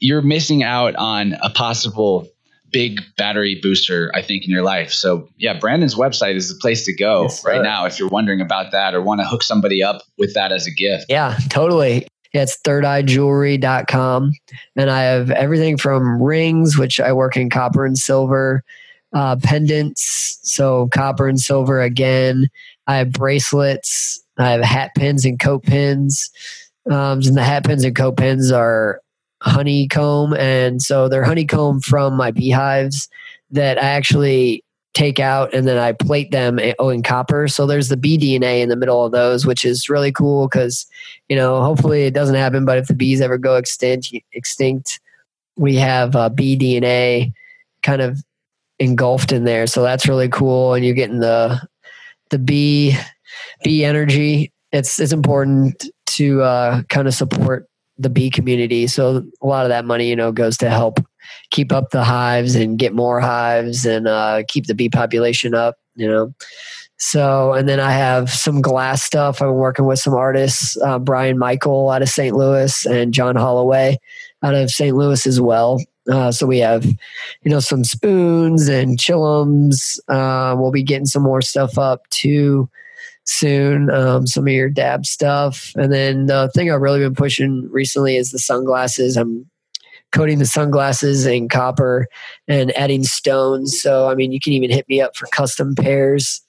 you're missing out on a possible big battery booster, I think, in your life. So, yeah, Brandon's website is the place to go Yes, right now if you're wondering about that or want to hook somebody up with that as a gift. Yeah, totally. It's thirdeyejewelry.com. And I have everything from rings, which I work in copper and silver, uh, pendants, so copper and silver again. I have bracelets. I have hat pins and coat pins. Um, and the hat pins and coat pins are honeycomb. And so they're honeycomb from my beehives that I actually take out and then I plate them in- oh, in copper. So there's the bee DNA in the middle of those, which is really cool because, you know, hopefully it doesn't happen. But if the bees ever go extinct, extinct, we have uh, bee DNA kind of engulfed in there. So that's really cool. And you're getting the the bee bee energy. It's it's important to uh, kind of support the bee community. So a lot of that money, you know, goes to help keep up the hives and get more hives and uh, keep the bee population up. You know. So, and then I have some glass stuff. I'm working with some artists, uh, Brian Michael out of St. Louis and John Holloway out of St. Louis as well. Uh, so we have, you know, some spoons and chillums. Uh, we'll be getting some more stuff up too soon. Um, some of your dab stuff, and then the thing I've really been pushing recently is the sunglasses. I'm coating the sunglasses in copper and adding stones. So I mean, you can even hit me up for custom pairs.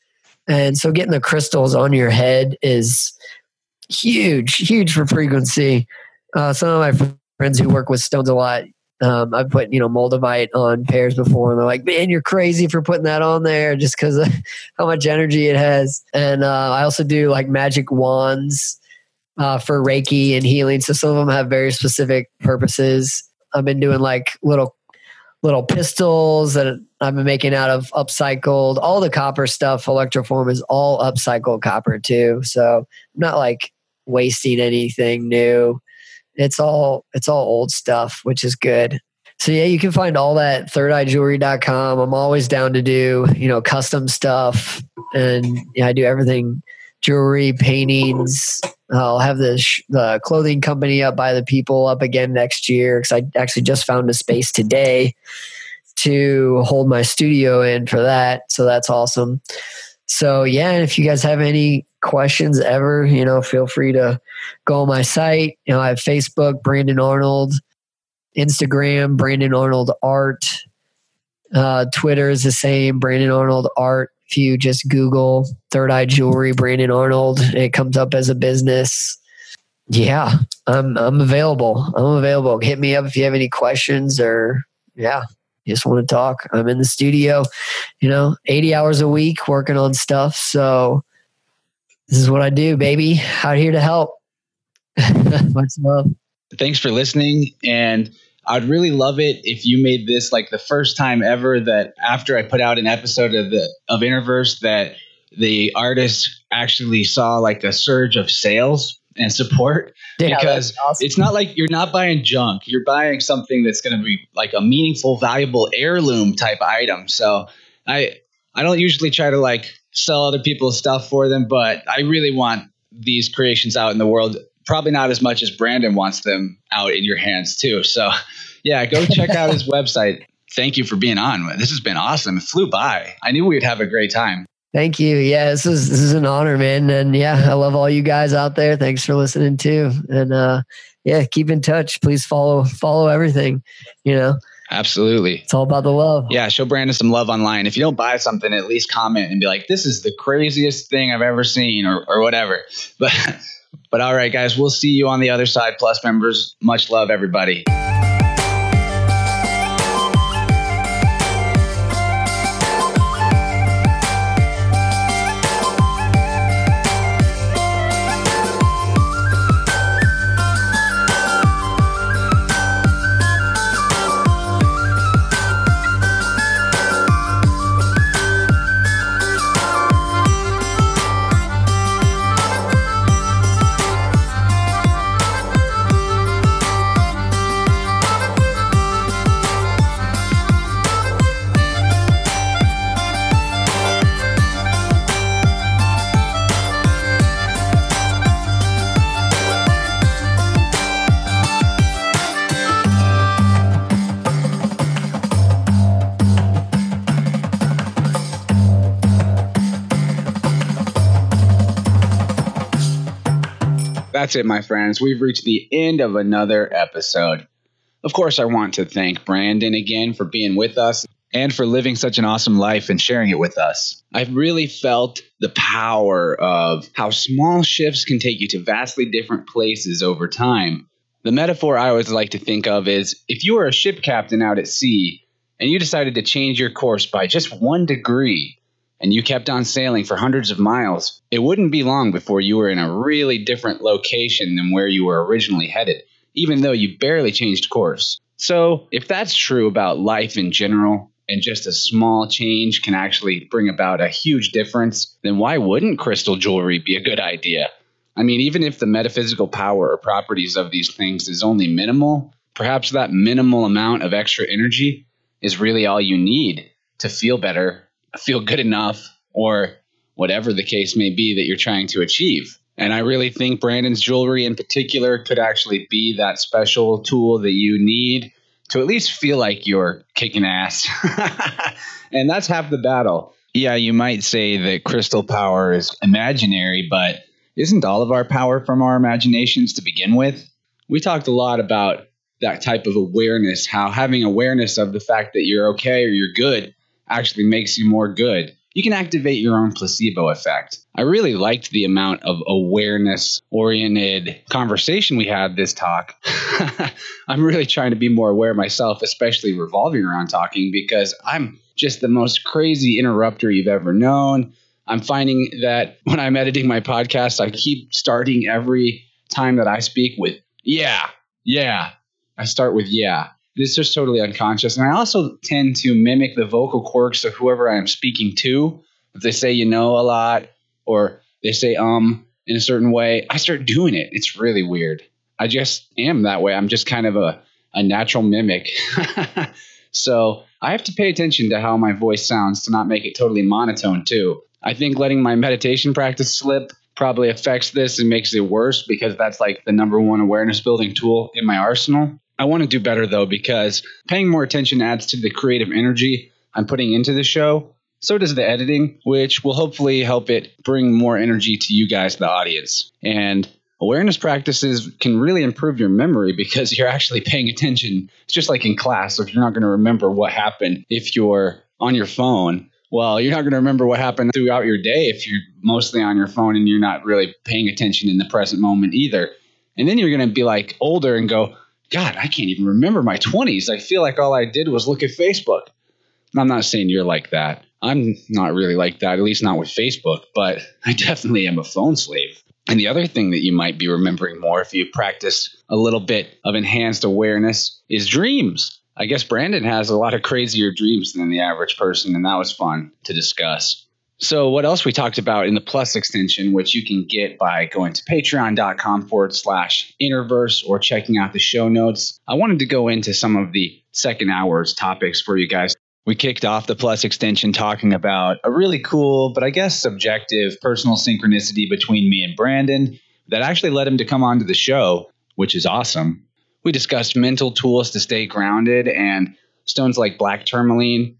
And so getting the crystals on your head is huge, huge for frequency. Uh, some of my friends who work with stones a lot, um, I've put you know moldavite on pairs before, and they're like, "Man, you're crazy for putting that on there just because of how much energy it has." And uh, I also do like magic wands uh, for Reiki and healing. So some of them have very specific purposes. I've been doing like little little pistols that I've been making out of upcycled. All the copper stuff, electroform is all upcycled copper too. So I'm not like wasting anything new. It's all it's all old stuff, which is good. So yeah, you can find all that at thirdeyejewelry.com. I'm always down to do, you know, custom stuff and yeah, I do everything jewelry, paintings. I'll have the clothing company up by the people up again next year because I actually just found a space today to hold my studio in for that. So that's awesome. So yeah, if you guys have any questions ever, you know, feel free to go on my site. You know, I have Facebook, Brandon Arnold, Instagram, Brandon Arnold Art. Uh, Twitter is the same, Brandon Arnold Art. If you just Google Third Eye Jewelry, Brandon Arnold, it comes up as a business. Yeah, I'm I'm available. I'm available. Hit me up if you have any questions or yeah, just want to talk. I'm in the studio, you know, 80 hours a week working on stuff. So this is what I do, baby. Out here to help. Much love. Thanks for listening and I'd really love it if you made this like the first time ever that after I put out an episode of the of Interverse that the artist actually saw like a surge of sales and support. Yeah, because awesome. it's not like you're not buying junk. You're buying something that's going to be like a meaningful valuable heirloom type item. So i i don't usually try to like sell other people's stuff for them but i really want these creations out in the world probably not as much as brandon wants them out in your hands too so yeah go check out his website thank you for being on this has been awesome it flew by i knew we'd have a great time Thank you. Yeah, this is this is an honor, man. And yeah, I love all you guys out there. Thanks for listening too. And uh yeah, keep in touch. Please follow follow everything. You know, absolutely it's all about the love. Yeah, show Brandon some love online. If you don't buy something, at least comment and be like, "This is the craziest thing I've ever seen," or or whatever. But but all right, guys, we'll see you on the other side. Plus members, much love, everybody. That's it, my friends. We've reached the end of another episode. Of course, I want to thank Brandon again for being with us and for living such an awesome life and sharing it with us. I've really felt the power of how small shifts can take you to vastly different places over time. The metaphor I always like to think of is if you were a ship captain out at sea and you decided to change your course by just one degree, and you kept on sailing for hundreds of miles, it wouldn't be long before you were in a really different location than where you were originally headed, even though you barely changed course. So, if that's true about life in general, and just a small change can actually bring about a huge difference, then why wouldn't crystal jewelry be a good idea? I mean, even if the metaphysical power or properties of these things is only minimal, perhaps that minimal amount of extra energy is really all you need to feel better feel good enough or whatever the case may be that you're trying to achieve. And I really think Brandon's jewelry in particular could actually be that special tool that you need to at least feel like you're kicking ass. and that's half the battle. Yeah, you might say that crystal power is imaginary, but isn't all of our power from our imaginations to begin with? We talked a lot about that type of awareness, how having awareness of the fact that you're okay or you're good actually makes you more good. You can activate your own placebo effect. I really liked the amount of awareness oriented conversation we had this talk. I'm really trying to be more aware myself, especially revolving around talking, because I'm just the most crazy interrupter you've ever known. I'm finding that when I'm editing my podcast, I keep starting every time that I speak with, yeah, yeah. I start with yeah. It's just totally unconscious. And I also tend to mimic the vocal quirks of whoever I'm speaking to. If they say you know a lot or they say um in a certain way, I start doing it. It's really weird. I just am that way. I'm just kind of a, a natural mimic. so I have to pay attention to how my voice sounds to not make it totally monotone, too. I think letting my meditation practice slip probably affects this and makes it worse because that's like the number one awareness building tool in my arsenal. I want to do better though because paying more attention adds to the creative energy I'm putting into the show. So does the editing, which will hopefully help it bring more energy to you guys, the audience. And awareness practices can really improve your memory because you're actually paying attention. It's just like in class. If you're not going to remember what happened if you're on your phone, well, you're not going to remember what happened throughout your day if you're mostly on your phone and you're not really paying attention in the present moment either. And then you're going to be like older and go, God, I can't even remember my 20s. I feel like all I did was look at Facebook. I'm not saying you're like that. I'm not really like that, at least not with Facebook, but I definitely am a phone slave. And the other thing that you might be remembering more if you practice a little bit of enhanced awareness is dreams. I guess Brandon has a lot of crazier dreams than the average person, and that was fun to discuss. So, what else we talked about in the Plus extension, which you can get by going to patreon.com forward slash innerverse or checking out the show notes. I wanted to go into some of the second hours topics for you guys. We kicked off the Plus extension talking about a really cool, but I guess subjective personal synchronicity between me and Brandon that actually led him to come onto the show, which is awesome. We discussed mental tools to stay grounded and stones like black tourmaline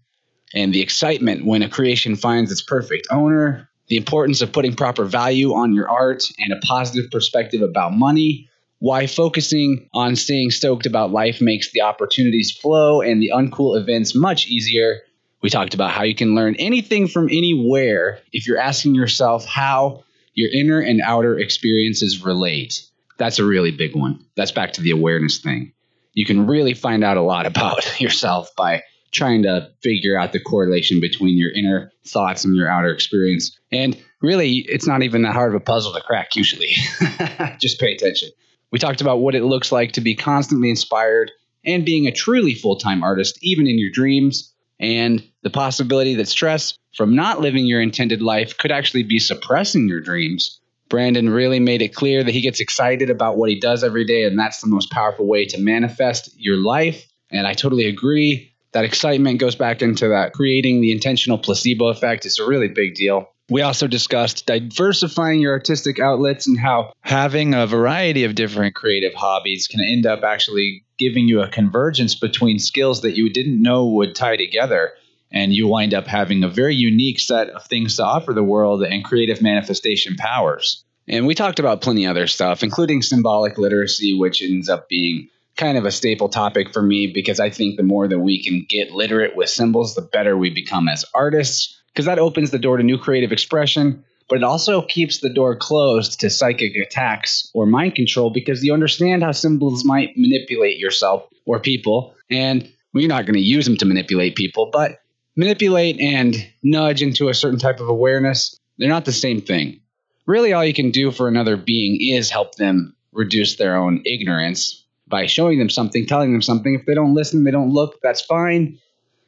and the excitement when a creation finds its perfect owner, the importance of putting proper value on your art and a positive perspective about money, why focusing on staying stoked about life makes the opportunities flow and the uncool events much easier. We talked about how you can learn anything from anywhere if you're asking yourself how your inner and outer experiences relate. That's a really big one. That's back to the awareness thing. You can really find out a lot about yourself by trying to figure out the correlation between your inner thoughts and your outer experience. And really, it's not even that hard of a puzzle to crack, usually. Just pay attention. We talked about what it looks like to be constantly inspired and being a truly full time artist, even in your dreams, and the possibility that stress from not living your intended life could actually be suppressing your dreams. Brandon really made it clear that he gets excited about what he does every day, and that's the most powerful way to manifest your life. And I totally agree that excitement goes back into that creating the intentional placebo effect. It's a really big deal. We also discussed diversifying your artistic outlets and how having a variety of different creative hobbies can end up actually giving you a convergence between skills that you didn't know would tie together. And you wind up having a very unique set of things to offer the world and creative manifestation powers. And we talked about plenty other stuff, including symbolic literacy, which ends up being kind of a staple topic for me because I think the more that we can get literate with symbols, the better we become as artists, because that opens the door to new creative expression. But it also keeps the door closed to psychic attacks or mind control because you understand how symbols might manipulate yourself or people. And well, you're not going to use them to manipulate people, but manipulate and nudge into a certain type of awareness, they're not the same thing. Really, all you can do for another being is help them reduce their own ignorance by showing them something, telling them something. If they don't listen, they don't look, that's fine.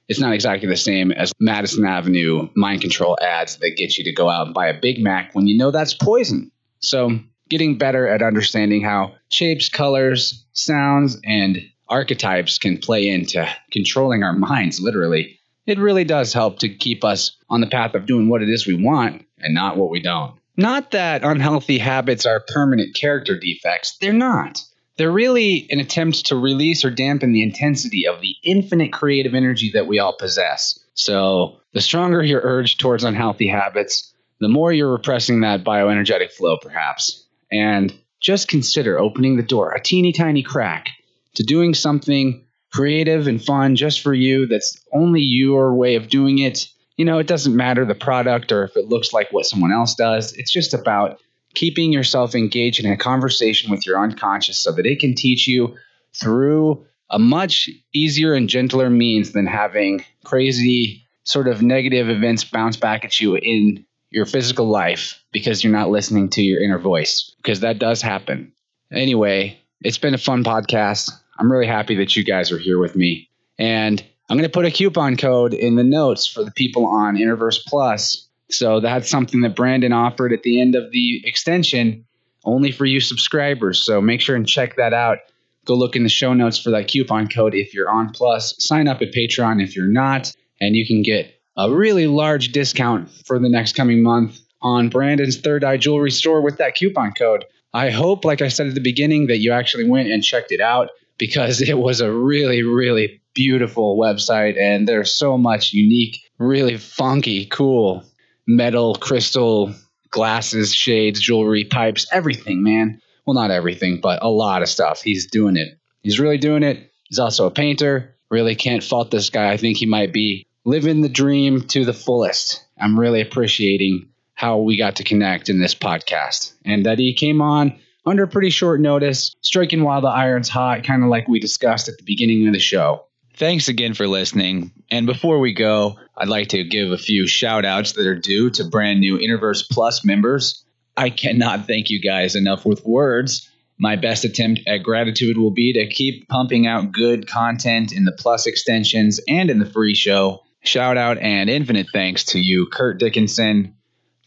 It's not exactly the same as Madison Avenue mind control ads that get you to go out and buy a Big Mac when you know that's poison. So, getting better at understanding how shapes, colors, sounds, and archetypes can play into controlling our minds, literally, it really does help to keep us on the path of doing what it is we want and not what we don't. Not that unhealthy habits are permanent character defects, they're not. They're really an attempt to release or dampen the intensity of the infinite creative energy that we all possess. So, the stronger your urge towards unhealthy habits, the more you're repressing that bioenergetic flow, perhaps. And just consider opening the door, a teeny tiny crack, to doing something creative and fun just for you that's only your way of doing it. You know, it doesn't matter the product or if it looks like what someone else does. It's just about keeping yourself engaged in a conversation with your unconscious so that it can teach you through a much easier and gentler means than having crazy sort of negative events bounce back at you in your physical life because you're not listening to your inner voice because that does happen. Anyway, it's been a fun podcast. I'm really happy that you guys are here with me. And I'm going to put a coupon code in the notes for the people on Innerverse Plus so that's something that Brandon offered at the end of the extension, only for you subscribers. So make sure and check that out. Go look in the show notes for that coupon code if you're on Plus. Sign up at Patreon if you're not, and you can get a really large discount for the next coming month on Brandon's Third Eye Jewelry store with that coupon code. I hope, like I said at the beginning, that you actually went and checked it out because it was a really, really beautiful website and there's so much unique, really funky, cool metal, crystal, glasses, shades, jewelry, pipes, everything, man. Well, not everything, but a lot of stuff. He's doing it. He's really doing it. He's also a painter. Really can't fault this guy. I think he might be living the dream to the fullest. I'm really appreciating how we got to connect in this podcast and that he came on under pretty short notice, striking while the iron's hot, kind of like we discussed at the beginning of the show. Thanks again for listening. And before we go, I'd like to give a few shout outs that are due to brand new Innerverse Plus members. I cannot thank you guys enough with words. My best attempt at gratitude will be to keep pumping out good content in the Plus extensions and in the free show. Shout out and infinite thanks to you, Kurt Dickinson,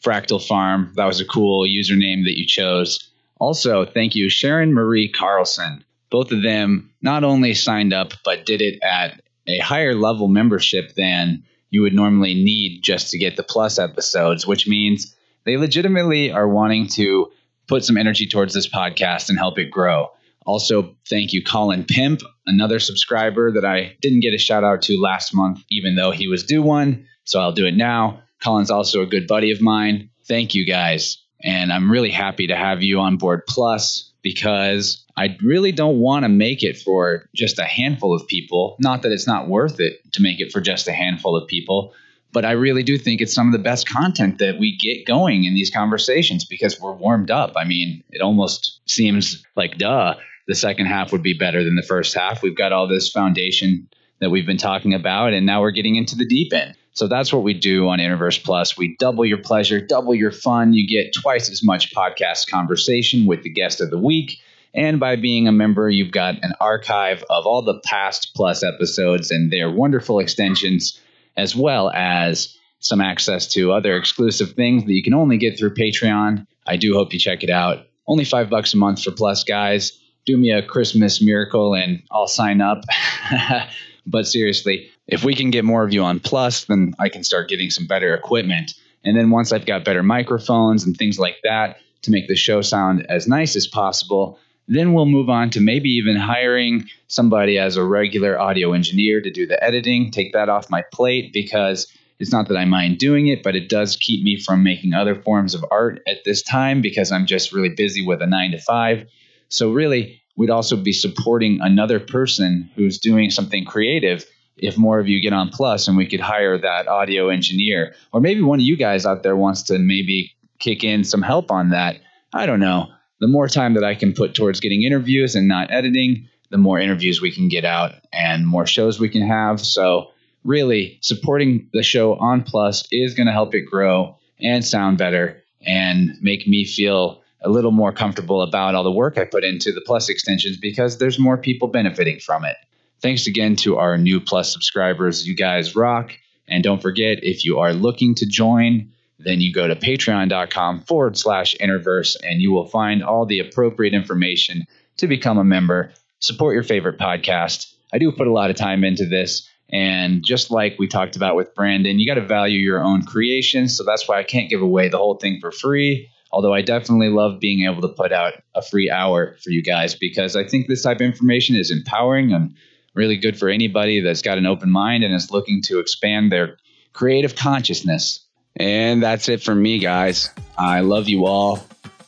Fractal Farm. That was a cool username that you chose. Also, thank you, Sharon Marie Carlson. Both of them not only signed up, but did it at a higher level membership than you would normally need just to get the plus episodes, which means they legitimately are wanting to put some energy towards this podcast and help it grow. Also, thank you, Colin Pimp, another subscriber that I didn't get a shout out to last month, even though he was due one. So I'll do it now. Colin's also a good buddy of mine. Thank you guys. And I'm really happy to have you on board Plus because I really don't want to make it for just a handful of people. Not that it's not worth it to make it for just a handful of people, but I really do think it's some of the best content that we get going in these conversations because we're warmed up. I mean, it almost seems like duh, the second half would be better than the first half. We've got all this foundation that we've been talking about, and now we're getting into the deep end. So that's what we do on Innerverse Plus. We double your pleasure, double your fun. You get twice as much podcast conversation with the guest of the week. And by being a member, you've got an archive of all the past Plus episodes and their wonderful extensions, as well as some access to other exclusive things that you can only get through Patreon. I do hope you check it out. Only five bucks a month for Plus, guys. Do me a Christmas miracle and I'll sign up. but seriously, if we can get more of you on Plus, then I can start getting some better equipment. And then once I've got better microphones and things like that to make the show sound as nice as possible, then we'll move on to maybe even hiring somebody as a regular audio engineer to do the editing, take that off my plate because it's not that I mind doing it, but it does keep me from making other forms of art at this time because I'm just really busy with a nine to five. So, really, we'd also be supporting another person who's doing something creative if more of you get on Plus and we could hire that audio engineer. Or maybe one of you guys out there wants to maybe kick in some help on that. I don't know the more time that I can put towards getting interviews and not editing, the more interviews we can get out and more shows we can have. So, really, supporting the show on Plus is going to help it grow and sound better and make me feel a little more comfortable about all the work I put into the Plus extensions because there's more people benefiting from it. Thanks again to our new Plus subscribers. You guys rock. And don't forget, if you are looking to join, then you go to patreon.com forward slash innerverse and you will find all the appropriate information to become a member. Support your favorite podcast. I do put a lot of time into this. And just like we talked about with Brandon, you got to value your own creation. So that's why I can't give away the whole thing for free. Although I definitely love being able to put out a free hour for you guys because I think this type of information is empowering and really good for anybody that's got an open mind and is looking to expand their creative consciousness and that's it for me, guys. I love you all.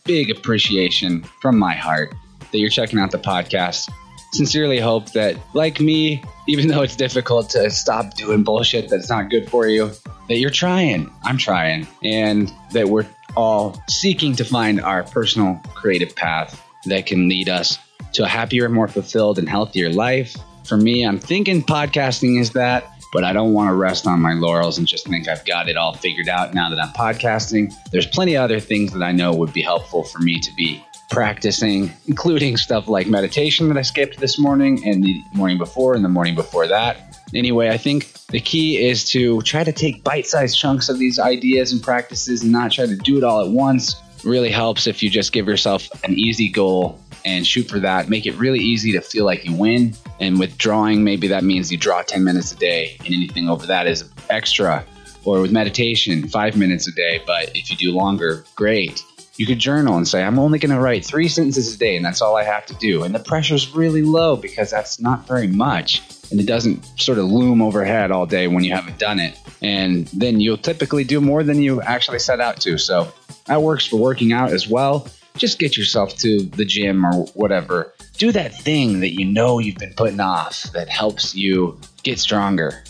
Big appreciation from my heart that you're checking out the podcast. Sincerely hope that, like me, even though it's difficult to stop doing bullshit that's not good for you, that you're trying. I'm trying. And that we're all seeking to find our personal creative path that can lead us to a happier, more fulfilled, and healthier life. For me, I'm thinking podcasting is that but I don't want to rest on my laurels and just think I've got it all figured out now that I'm podcasting. There's plenty of other things that I know would be helpful for me to be practicing, including stuff like meditation that I skipped this morning and the morning before and the morning before that. Anyway, I think the key is to try to take bite sized chunks of these ideas and practices and not try to do it all at once. really helps if you just give yourself an easy goal and shoot for that. Make it really easy to feel like you win. And with drawing, maybe that means you draw 10 minutes a day, and anything over that is extra. Or with meditation, five minutes a day. But if you do longer, great. You could journal and say, I'm only going to write three sentences a day, and that's all I have to do. And the pressure's really low because that's not very much. And it doesn't sort of loom overhead all day when you haven't done it. And then you'll typically do more than you actually set out to. So that works for working out as well. Just get yourself to the gym or whatever. Do that thing that you know you've been putting off that helps you get stronger.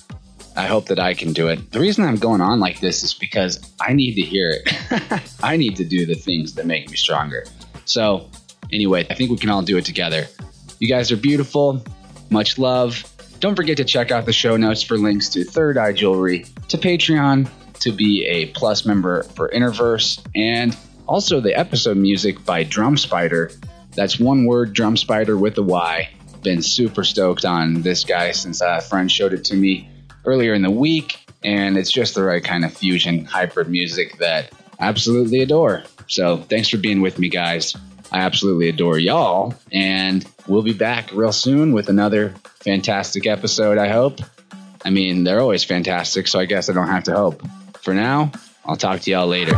I hope that I can do it. The reason I'm going on like this is because I need to hear it. I need to do the things that make me stronger. So, anyway, I think we can all do it together. You guys are beautiful. Much love. Don't forget to check out the show notes for links to Third Eye Jewelry, to Patreon, to be a Plus member for Innerverse, and also the episode music by Drumspyder. That's one word, Drumspyder with a Y. Been super stoked on this guy since a friend showed it to me earlier in the week, and it's just the right kind of fusion hybrid music that I absolutely adore. So thanks for being with me, guys. I absolutely adore y'all, and we'll be back real soon with another fantastic episode, I hope. I mean, they're always fantastic, so I guess I don't have to hope. For now, I'll talk to y'all later.